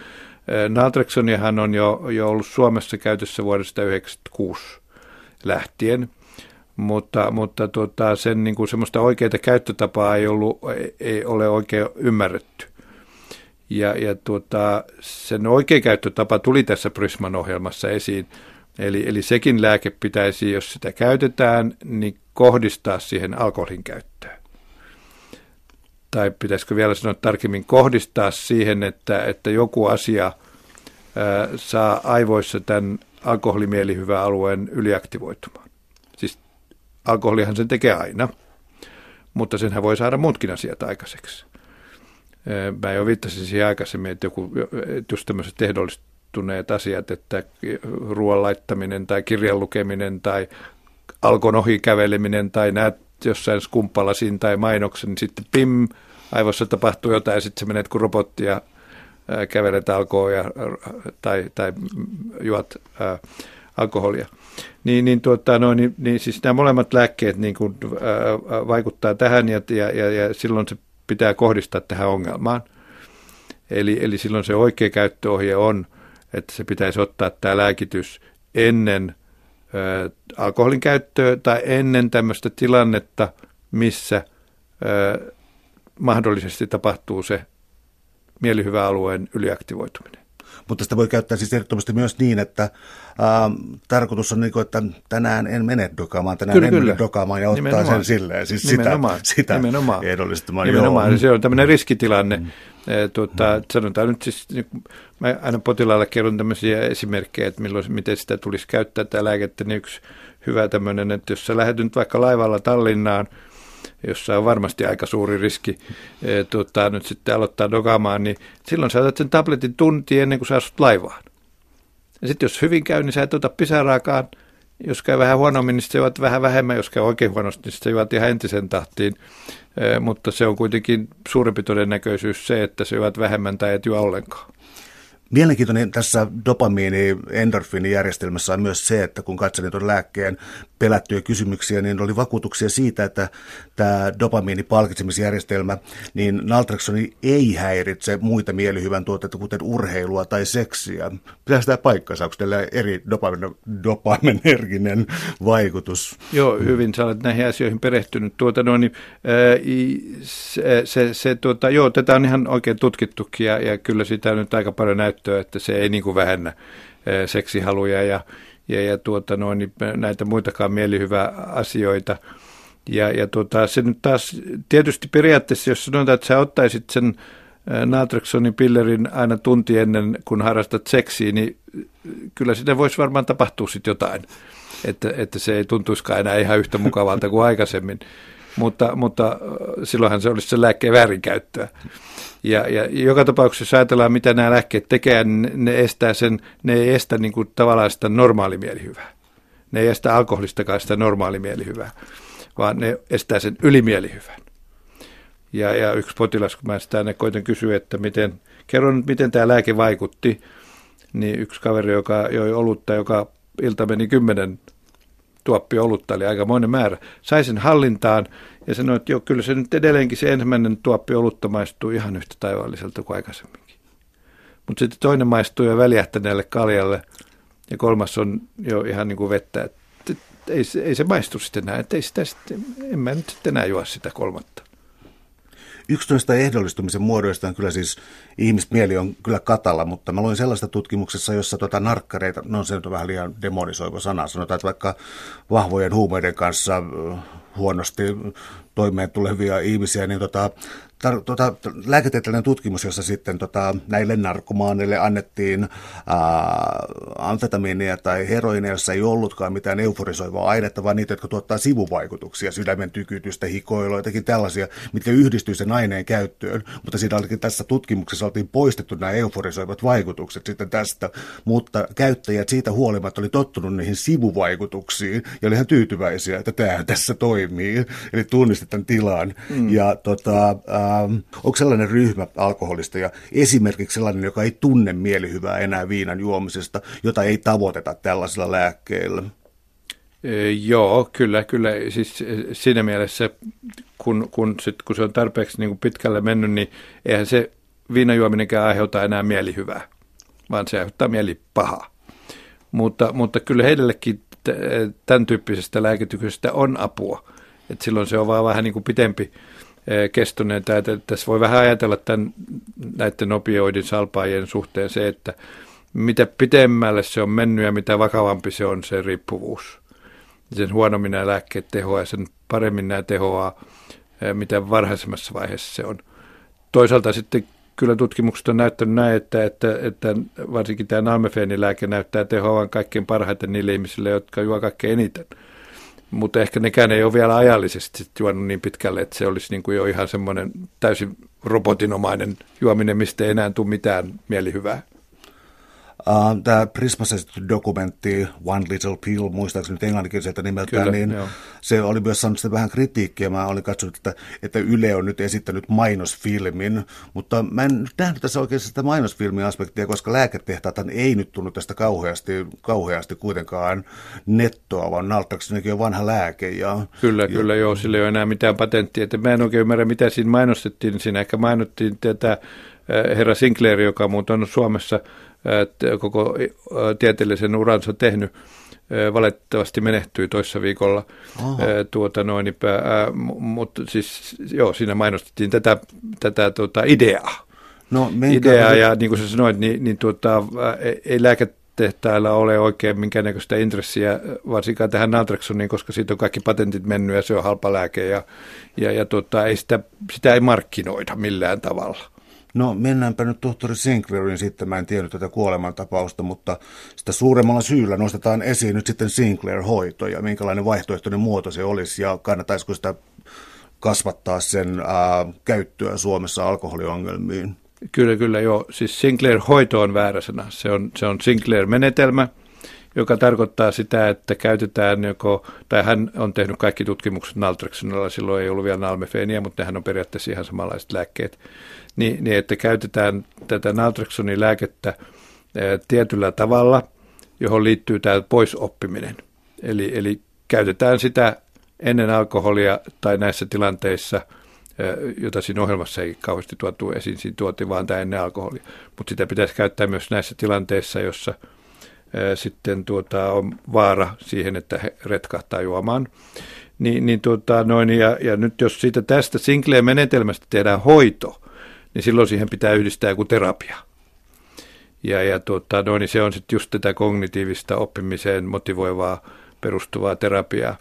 Naltrexoniahan on jo, jo ollut Suomessa käytössä vuodesta 1996 lähtien, mutta, mutta tuota, sen niin kuin semmoista oikeaa käyttötapaa ei, ollut, ei ole oikein ymmärretty. Ja, ja tuota, sen oikea käyttötapa tuli tässä Prisman ohjelmassa esiin. Eli, eli sekin lääke pitäisi, jos sitä käytetään, niin kohdistaa siihen alkoholin käyttöön. Tai pitäisikö vielä sanoa tarkemmin, kohdistaa siihen, että, että joku asia ää, saa aivoissa tämän alkoholimielihyväalueen yliaktivoitumaan. Siis alkoholihan sen tekee aina, mutta senhän voi saada muutkin asiat aikaiseksi. Mä jo viittasin siihen aikaisemmin, että, joku, että just tämmöiset ehdollistuneet asiat, että ruoan laittaminen tai kirjan lukeminen tai alkon ohi käveleminen tai näet jossain skumppalasin tai mainoksen, niin sitten pim, aivossa tapahtuu jotain ja sitten sä menet kuin robotti ja kävelet alkoon ja, tai, tai juot ää, alkoholia. Niin, niin, tuota, no, niin, niin siis nämä molemmat lääkkeet niin kuin, ää, vaikuttaa tähän ja, ja, ja, ja silloin se pitää kohdistaa tähän ongelmaan. Eli, eli silloin se oikea käyttöohje on, että se pitäisi ottaa tämä lääkitys ennen ö, alkoholin käyttöä tai ennen tämmöistä tilannetta, missä ö, mahdollisesti tapahtuu se mielihyväalueen yliaktivoituminen. Mutta sitä voi käyttää siis ehdottomasti myös niin, että ää, tarkoitus on, niin kuin, että tänään en mene dokaamaan, tänään kyllä, en kyllä. mene dokaamaan ja ottaa nimenomaan. sen silleen. Siis nimenomaan. sitä, sitä nimenomaan. ehdollistamaan. Nimenomaan. Joo. Se on tämmöinen riskitilanne. Mm. Tuota, mm. Sanotaan nyt siis, niin mä aina potilaalle kerron tämmöisiä esimerkkejä, että milloin, miten sitä tulisi käyttää tämä lääkettä, niin yksi hyvä tämmöinen, että jos sä lähdet nyt vaikka laivalla Tallinnaan, jossa on varmasti aika suuri riski e, tuota, nyt sitten aloittaa dogaamaan, niin silloin sä otat sen tabletin tunti ennen kuin sä asut laivaan. Ja sitten jos hyvin käy, niin sä et ota pisaraakaan. Jos käy vähän huonommin, niin sitten juot vähän vähemmän. Jos käy oikein huonosti, niin sitten juot ihan entisen tahtiin. Mutta se on kuitenkin suurempi todennäköisyys se, että juot vähemmän tai et juo ollenkaan. Mielenkiintoinen tässä dopamiini-endorfiinijärjestelmässä on myös se, että kun katselin tuon lääkkeen pelättyjä kysymyksiä, niin oli vakuutuksia siitä, että tämä dopamiinipalkitsemisjärjestelmä, niin naltraksoni ei häiritse muita mielihyvän tuotteita, kuten urheilua tai seksiä. Pitää sitä paikkansa, onko tällä eri dopaminerginen vaikutus? Joo, hyvin sä olet näihin asioihin perehtynyt. Tuota, no, niin, se, se, se, tuota, joo, tätä on ihan oikein tutkittukin ja, ja kyllä sitä nyt aika paljon näyttöä, että se ei niin kuin vähennä seksihaluja ja ja, ja tuota, noin, niin näitä muitakaan mielihyvää asioita. Ja, ja tuota, se nyt taas tietysti periaatteessa, jos sanotaan, että sä ottaisit sen Naltrexonin pillerin aina tunti ennen kuin harrastat seksiä, niin kyllä sitä voisi varmaan tapahtua sitten jotain, että, että se ei tuntuisikaan enää ihan yhtä mukavalta kuin aikaisemmin. mutta, mutta silloinhan se olisi se lääkkeen väärinkäyttöä. Ja, ja joka tapauksessa, ajatellaan, mitä nämä lääkkeet tekee, niin ne, estää sen, ne ei estä niin kuin tavallaan sitä normaalimielihyvää. Ne ei estä alkoholistakaan sitä normaalimielihyvää, vaan ne estää sen ylimielihyvän. Ja, ja yksi potilas, kun mä sitä koitan kysyä, että miten, kerron nyt, miten tämä lääke vaikutti, niin yksi kaveri, joka joi olutta, joka ilta meni kymmenen tuoppi olutta, eli aikamoinen määrä, sai sen hallintaan ja sanoi, että joo, kyllä se nyt edelleenkin se ensimmäinen tuoppi olutta maistuu ihan yhtä taivaalliselta kuin aikaisemminkin. Mutta sitten toinen maistuu jo väljähtäneelle kaljalle ja kolmas on jo ihan niin kuin vettä. Että ei, ei se maistu sitten enää, että ei sitä sitten, en mä nyt enää juo sitä kolmatta. Yksi noista ehdollistumisen muodoista on kyllä siis, ihmismieli on kyllä katala, mutta mä luin sellaista tutkimuksessa, jossa tuota narkkareita, no se on vähän liian demonisoiva sana, sanotaan, että vaikka vahvojen huumeiden kanssa huonosti toimeen tulevia ihmisiä, niin tota, tar, tota, lääketieteellinen tutkimus, jossa sitten tota, näille narkomaaneille annettiin ää, amfetamiinia tai heroinia, jossa ei ollutkaan mitään euforisoivaa ainetta, vaan niitä, jotka tuottaa sivuvaikutuksia, sydämen tykytystä, hikoilua, jotakin tällaisia, mitkä yhdistyy sen aineen käyttöön. Mutta siinä olikin tässä tutkimuksessa oltiin poistettu nämä euforisoivat vaikutukset sitten tästä, mutta käyttäjät siitä huolimatta oli tottunut niihin sivuvaikutuksiin ja oli ihan tyytyväisiä, että tämä tässä toimii. Eli tunnistettiin tämän tilan. Mm. Ja tota, ähm, onko sellainen ryhmä alkoholista ja esimerkiksi sellainen, joka ei tunne mielihyvää enää viinan juomisesta, jota ei tavoiteta tällaisilla lääkkeillä? Joo, kyllä, kyllä. Siis siinä mielessä, kun, kun, sit, kun se on tarpeeksi niin kuin pitkälle mennyt, niin eihän se viinajuominenkään aiheuta enää mielihyvää, vaan se aiheuttaa mielipahaa. Mutta, mutta kyllä heillekin tämän tyyppisestä lääkityksestä on apua. Et silloin se on vaan vähän niin kuin pitempi kestoinen. Että tässä voi vähän ajatella tämän, näiden opioidin salpaajien suhteen se, että mitä pitemmälle se on mennyt ja mitä vakavampi se on se riippuvuus. Sen huonommin nämä lääkkeet tehoaa ja sen paremmin nämä tehoaa, mitä varhaisemmassa vaiheessa se on. Toisaalta sitten kyllä tutkimukset on näyttänyt näin, että, että, että varsinkin tämä nalmefeenilääke näyttää tehoavan kaikkein parhaiten niille ihmisille, jotka juo kaikkein eniten – mutta ehkä nekään ei ole vielä ajallisesti juonut niin pitkälle, että se olisi niin kuin jo ihan semmoinen täysin robotinomainen juominen, mistä ei enää tule mitään mielihyvää. Uh, tämä Prismassa esitetty dokumentti One Little Pill, muistaakseni nyt englanninkieliseltä nimeltään, Kyllä, niin joo. se oli myös saanut sitä vähän kritiikkiä. Mä olin katsonut, että, että Yle on nyt esittänyt mainosfilmin, mutta mä en nähnyt tässä oikein sitä mainosfilmin aspektia, koska lääketehtaat ei nyt tunnu tästä kauheasti, kauheasti kuitenkaan nettoa, vaan Naltraxonikin on vanha lääke. Ja, kyllä, ja, kyllä, joo, sillä ei ole enää mitään patenttia. Että mä en oikein ymmärrä, mitä siinä mainostettiin. Siinä ehkä mainottiin tätä eh, herra Sinclair, joka muuten on Suomessa – koko tieteellisen uransa tehnyt, valitettavasti menehtyi toissa viikolla. Tuota noin, mutta siis joo, siinä mainostettiin tätä, tätä tuota, ideaa. No, ideaa ja niin kuin sä sanoit, niin, niin tuota, ei lääketehtailla ole oikein minkäännäköistä intressiä, varsinkaan tähän naltrexoniin, koska siitä on kaikki patentit mennyt ja se on halpa lääke ja, ja, ja tuota, ei sitä, sitä ei markkinoida millään tavalla. No mennäänpä nyt tohtori Sinclairin sitten, mä en tiennyt tätä kuolemantapausta, mutta sitä suuremmalla syyllä nostetaan esiin nyt sitten Sinclair-hoito ja minkälainen vaihtoehtoinen muoto se olisi ja kannattaisiko sitä kasvattaa sen ää, käyttöä Suomessa alkoholiongelmiin? Kyllä, kyllä joo. Siis Sinclair-hoito on väärä sana. Se on, se on Sinclair-menetelmä, joka tarkoittaa sitä, että käytetään joko, tai hän on tehnyt kaikki tutkimukset naltrexonilla, silloin ei ollut vielä nalmefeeniä, mutta nehän on periaatteessa ihan samanlaiset lääkkeet niin, niin että käytetään tätä naltrexonin lääkettä tietyllä tavalla, johon liittyy tämä poisoppiminen. Eli, eli käytetään sitä ennen alkoholia tai näissä tilanteissa, jota siinä ohjelmassa ei kauheasti tuotu esiin, siinä tuotiin vaan tämä ennen alkoholia. Mutta sitä pitäisi käyttää myös näissä tilanteissa, jossa sitten tuota, on vaara siihen, että he retkahtaa juomaan. Niin, niin tuota, noin, ja, ja nyt jos siitä tästä Sinclair-menetelmästä tehdään hoito, niin silloin siihen pitää yhdistää joku terapia. Ja, ja tuota, no, niin se on sitten just tätä kognitiivista oppimiseen motivoivaa perustuvaa terapiaa.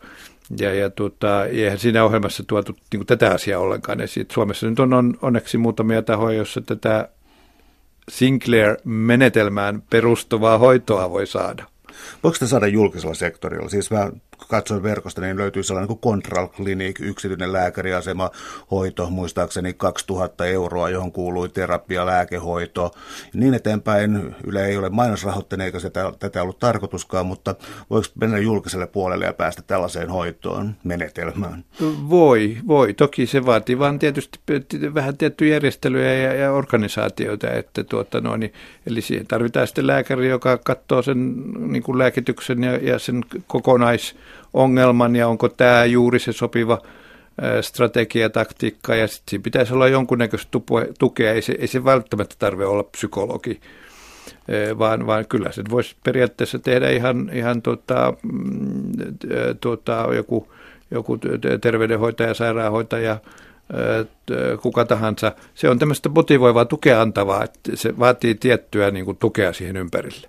Ja, ja tuota, eihän siinä ohjelmassa tuotu niin tätä asiaa ollenkaan esiin. Suomessa nyt on, on onneksi muutamia tahoja, joissa tätä Sinclair-menetelmään perustuvaa hoitoa voi saada. Voiko sitä saada julkisella sektorilla? Siis mä katsoin verkosta, niin löytyy sellainen kuin Contral Clinic, yksityinen lääkäriasema, hoito, muistaakseni 2000 euroa, johon kuului terapia, lääkehoito. Niin eteenpäin, Yle ei ole mainosrahoitteinen eikä sitä, tätä ollut tarkoituskaan, mutta voiko mennä julkiselle puolelle ja päästä tällaiseen hoitoon, menetelmään? Voi, voi. Toki se vaatii vaan tietysti vähän tiettyjä järjestelyjä ja, ja organisaatioita, että tuota noin, eli siihen tarvitaan sitten lääkäri, joka katsoo sen niin kuin lääkityksen ja, ja sen kokonaisongelman ja onko tämä juuri se sopiva strategia, taktiikka ja sitten siinä pitäisi olla jonkunnäköistä tukea, ei se, ei se välttämättä tarvitse olla psykologi, vaan, vaan kyllä se voisi periaatteessa tehdä ihan, ihan tota, mm, tota, joku, joku terveydenhoitaja, sairaanhoitaja, kuka tahansa. Se on tämmöistä motivoivaa tukea antavaa, että se vaatii tiettyä niin kuin, tukea siihen ympärille.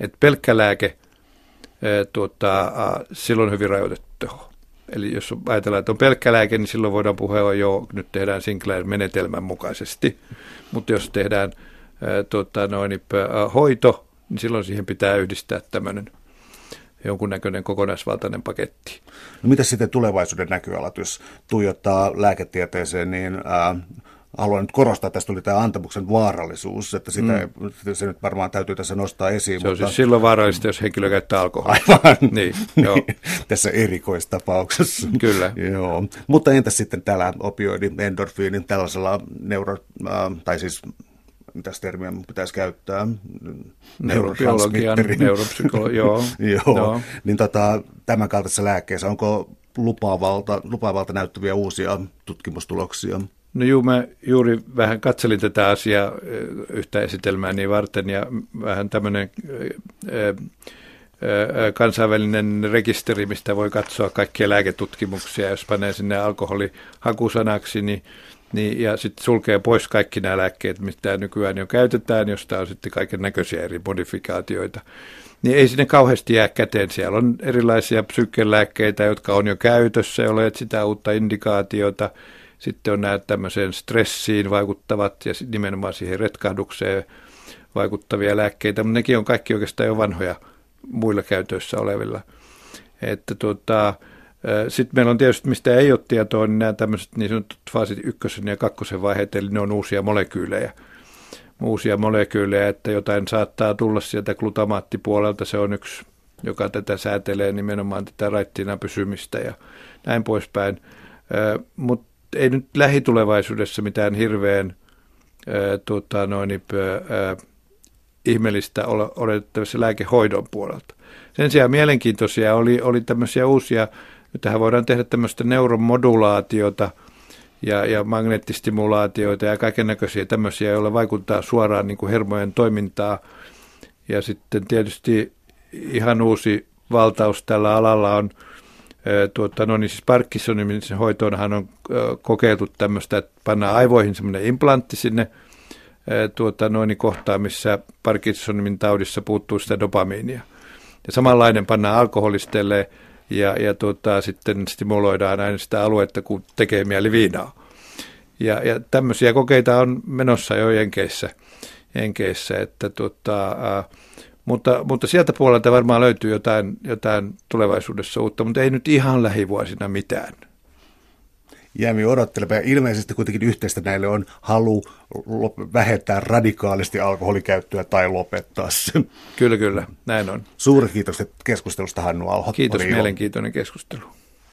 Et pelkkä lääke, tuota, silloin hyvin rajoitettu teho. Eli jos ajatellaan, että on pelkkä lääke, niin silloin voidaan puhua jo, nyt tehdään Sinclair-menetelmän mukaisesti. Mutta jos tehdään ää, tuota, noin, ää, hoito, niin silloin siihen pitää yhdistää tämmöinen jonkunnäköinen kokonaisvaltainen paketti. No mitä sitten tulevaisuuden näköalat, jos tuijottaa lääketieteeseen, niin haluan nyt korostaa, että tässä tuli tämä antamuksen vaarallisuus, että sitä, mm. se nyt varmaan täytyy tässä nostaa esiin. Se mutta... on siis silloin vaarallista, jos henkilö käyttää alkoholia. Aivan. Niin, joo. tässä erikoistapauksessa. Kyllä. joo. Mutta entäs sitten täällä opioidi, endorfiinin, tällaisella neuro, äh, tai siis mitä termiä pitäisi käyttää? Neurobiologian, neuropsykologi, joo. joo. joo. Niin tota, tämän kaltaisessa lääkkeessä, onko lupaavalta, lupaavalta näyttäviä uusia tutkimustuloksia? No juu, mä juuri vähän katselin tätä asiaa yhtä esitelmää niin varten ja vähän tämmöinen kansainvälinen rekisteri, mistä voi katsoa kaikkia lääketutkimuksia. Jos panee sinne alkoholihakusanaksi, niin, niin, ja sitten sulkee pois kaikki nämä lääkkeet, mitä nykyään jo käytetään, josta on sitten kaiken näköisiä eri modifikaatioita. Niin ei sinne kauheasti jää käteen. Siellä on erilaisia psykkelääkkeitä, jotka on jo käytössä, jolle sitä uutta indikaatiota – sitten on nämä tämmöiseen stressiin vaikuttavat ja nimenomaan siihen retkahdukseen vaikuttavia lääkkeitä, mutta nekin on kaikki oikeastaan jo vanhoja muilla käytöissä olevilla. Että tuota, sitten meillä on tietysti, mistä ei ole tietoa, niin nämä tämmöiset niin sanotut faasit ykkösen ja kakkosen vaiheet, eli ne on uusia molekyylejä. Uusia molekyylejä, että jotain saattaa tulla sieltä glutamaattipuolelta, se on yksi, joka tätä säätelee nimenomaan tätä raittiina pysymistä ja näin poispäin. Mutta ei nyt lähitulevaisuudessa mitään hirveän ää, tota, noin, ää, ihmeellistä ole odotettavissa lääkehoidon puolelta. Sen sijaan mielenkiintoisia oli, oli tämmöisiä uusia, tähän voidaan tehdä tämmöistä neuromodulaatiota ja, ja magneettistimulaatioita ja kaiken näköisiä tämmöisiä, joilla vaikuttaa suoraan niin kuin hermojen toimintaa. Ja sitten tietysti ihan uusi valtaus tällä alalla on – tuota, no niin siis Parkinsonin hoitoonhan on kokeiltu tämmöistä, että pannaan aivoihin semmoinen implantti sinne tuota, noin niin kohtaan, missä Parkinsonin taudissa puuttuu sitä dopamiinia. Ja samanlainen pannaan alkoholisteelle ja, ja tuota, sitten stimuloidaan aina sitä aluetta, kun tekee mieli viinaa. Ja, ja tämmöisiä kokeita on menossa jo Jenkeissä, Jenkeissä että tuota, mutta, mutta sieltä puolelta varmaan löytyy jotain, jotain tulevaisuudessa uutta, mutta ei nyt ihan lähivuosina mitään. Jäämme odottelemaan. Ilmeisesti kuitenkin yhteistä näille on halu vähentää radikaalisti alkoholikäyttöä tai lopettaa se. Kyllä, kyllä. Näin on. Suuri kiitos keskustelusta Hannu Alho. Kiitos, mielenkiintoinen keskustelu.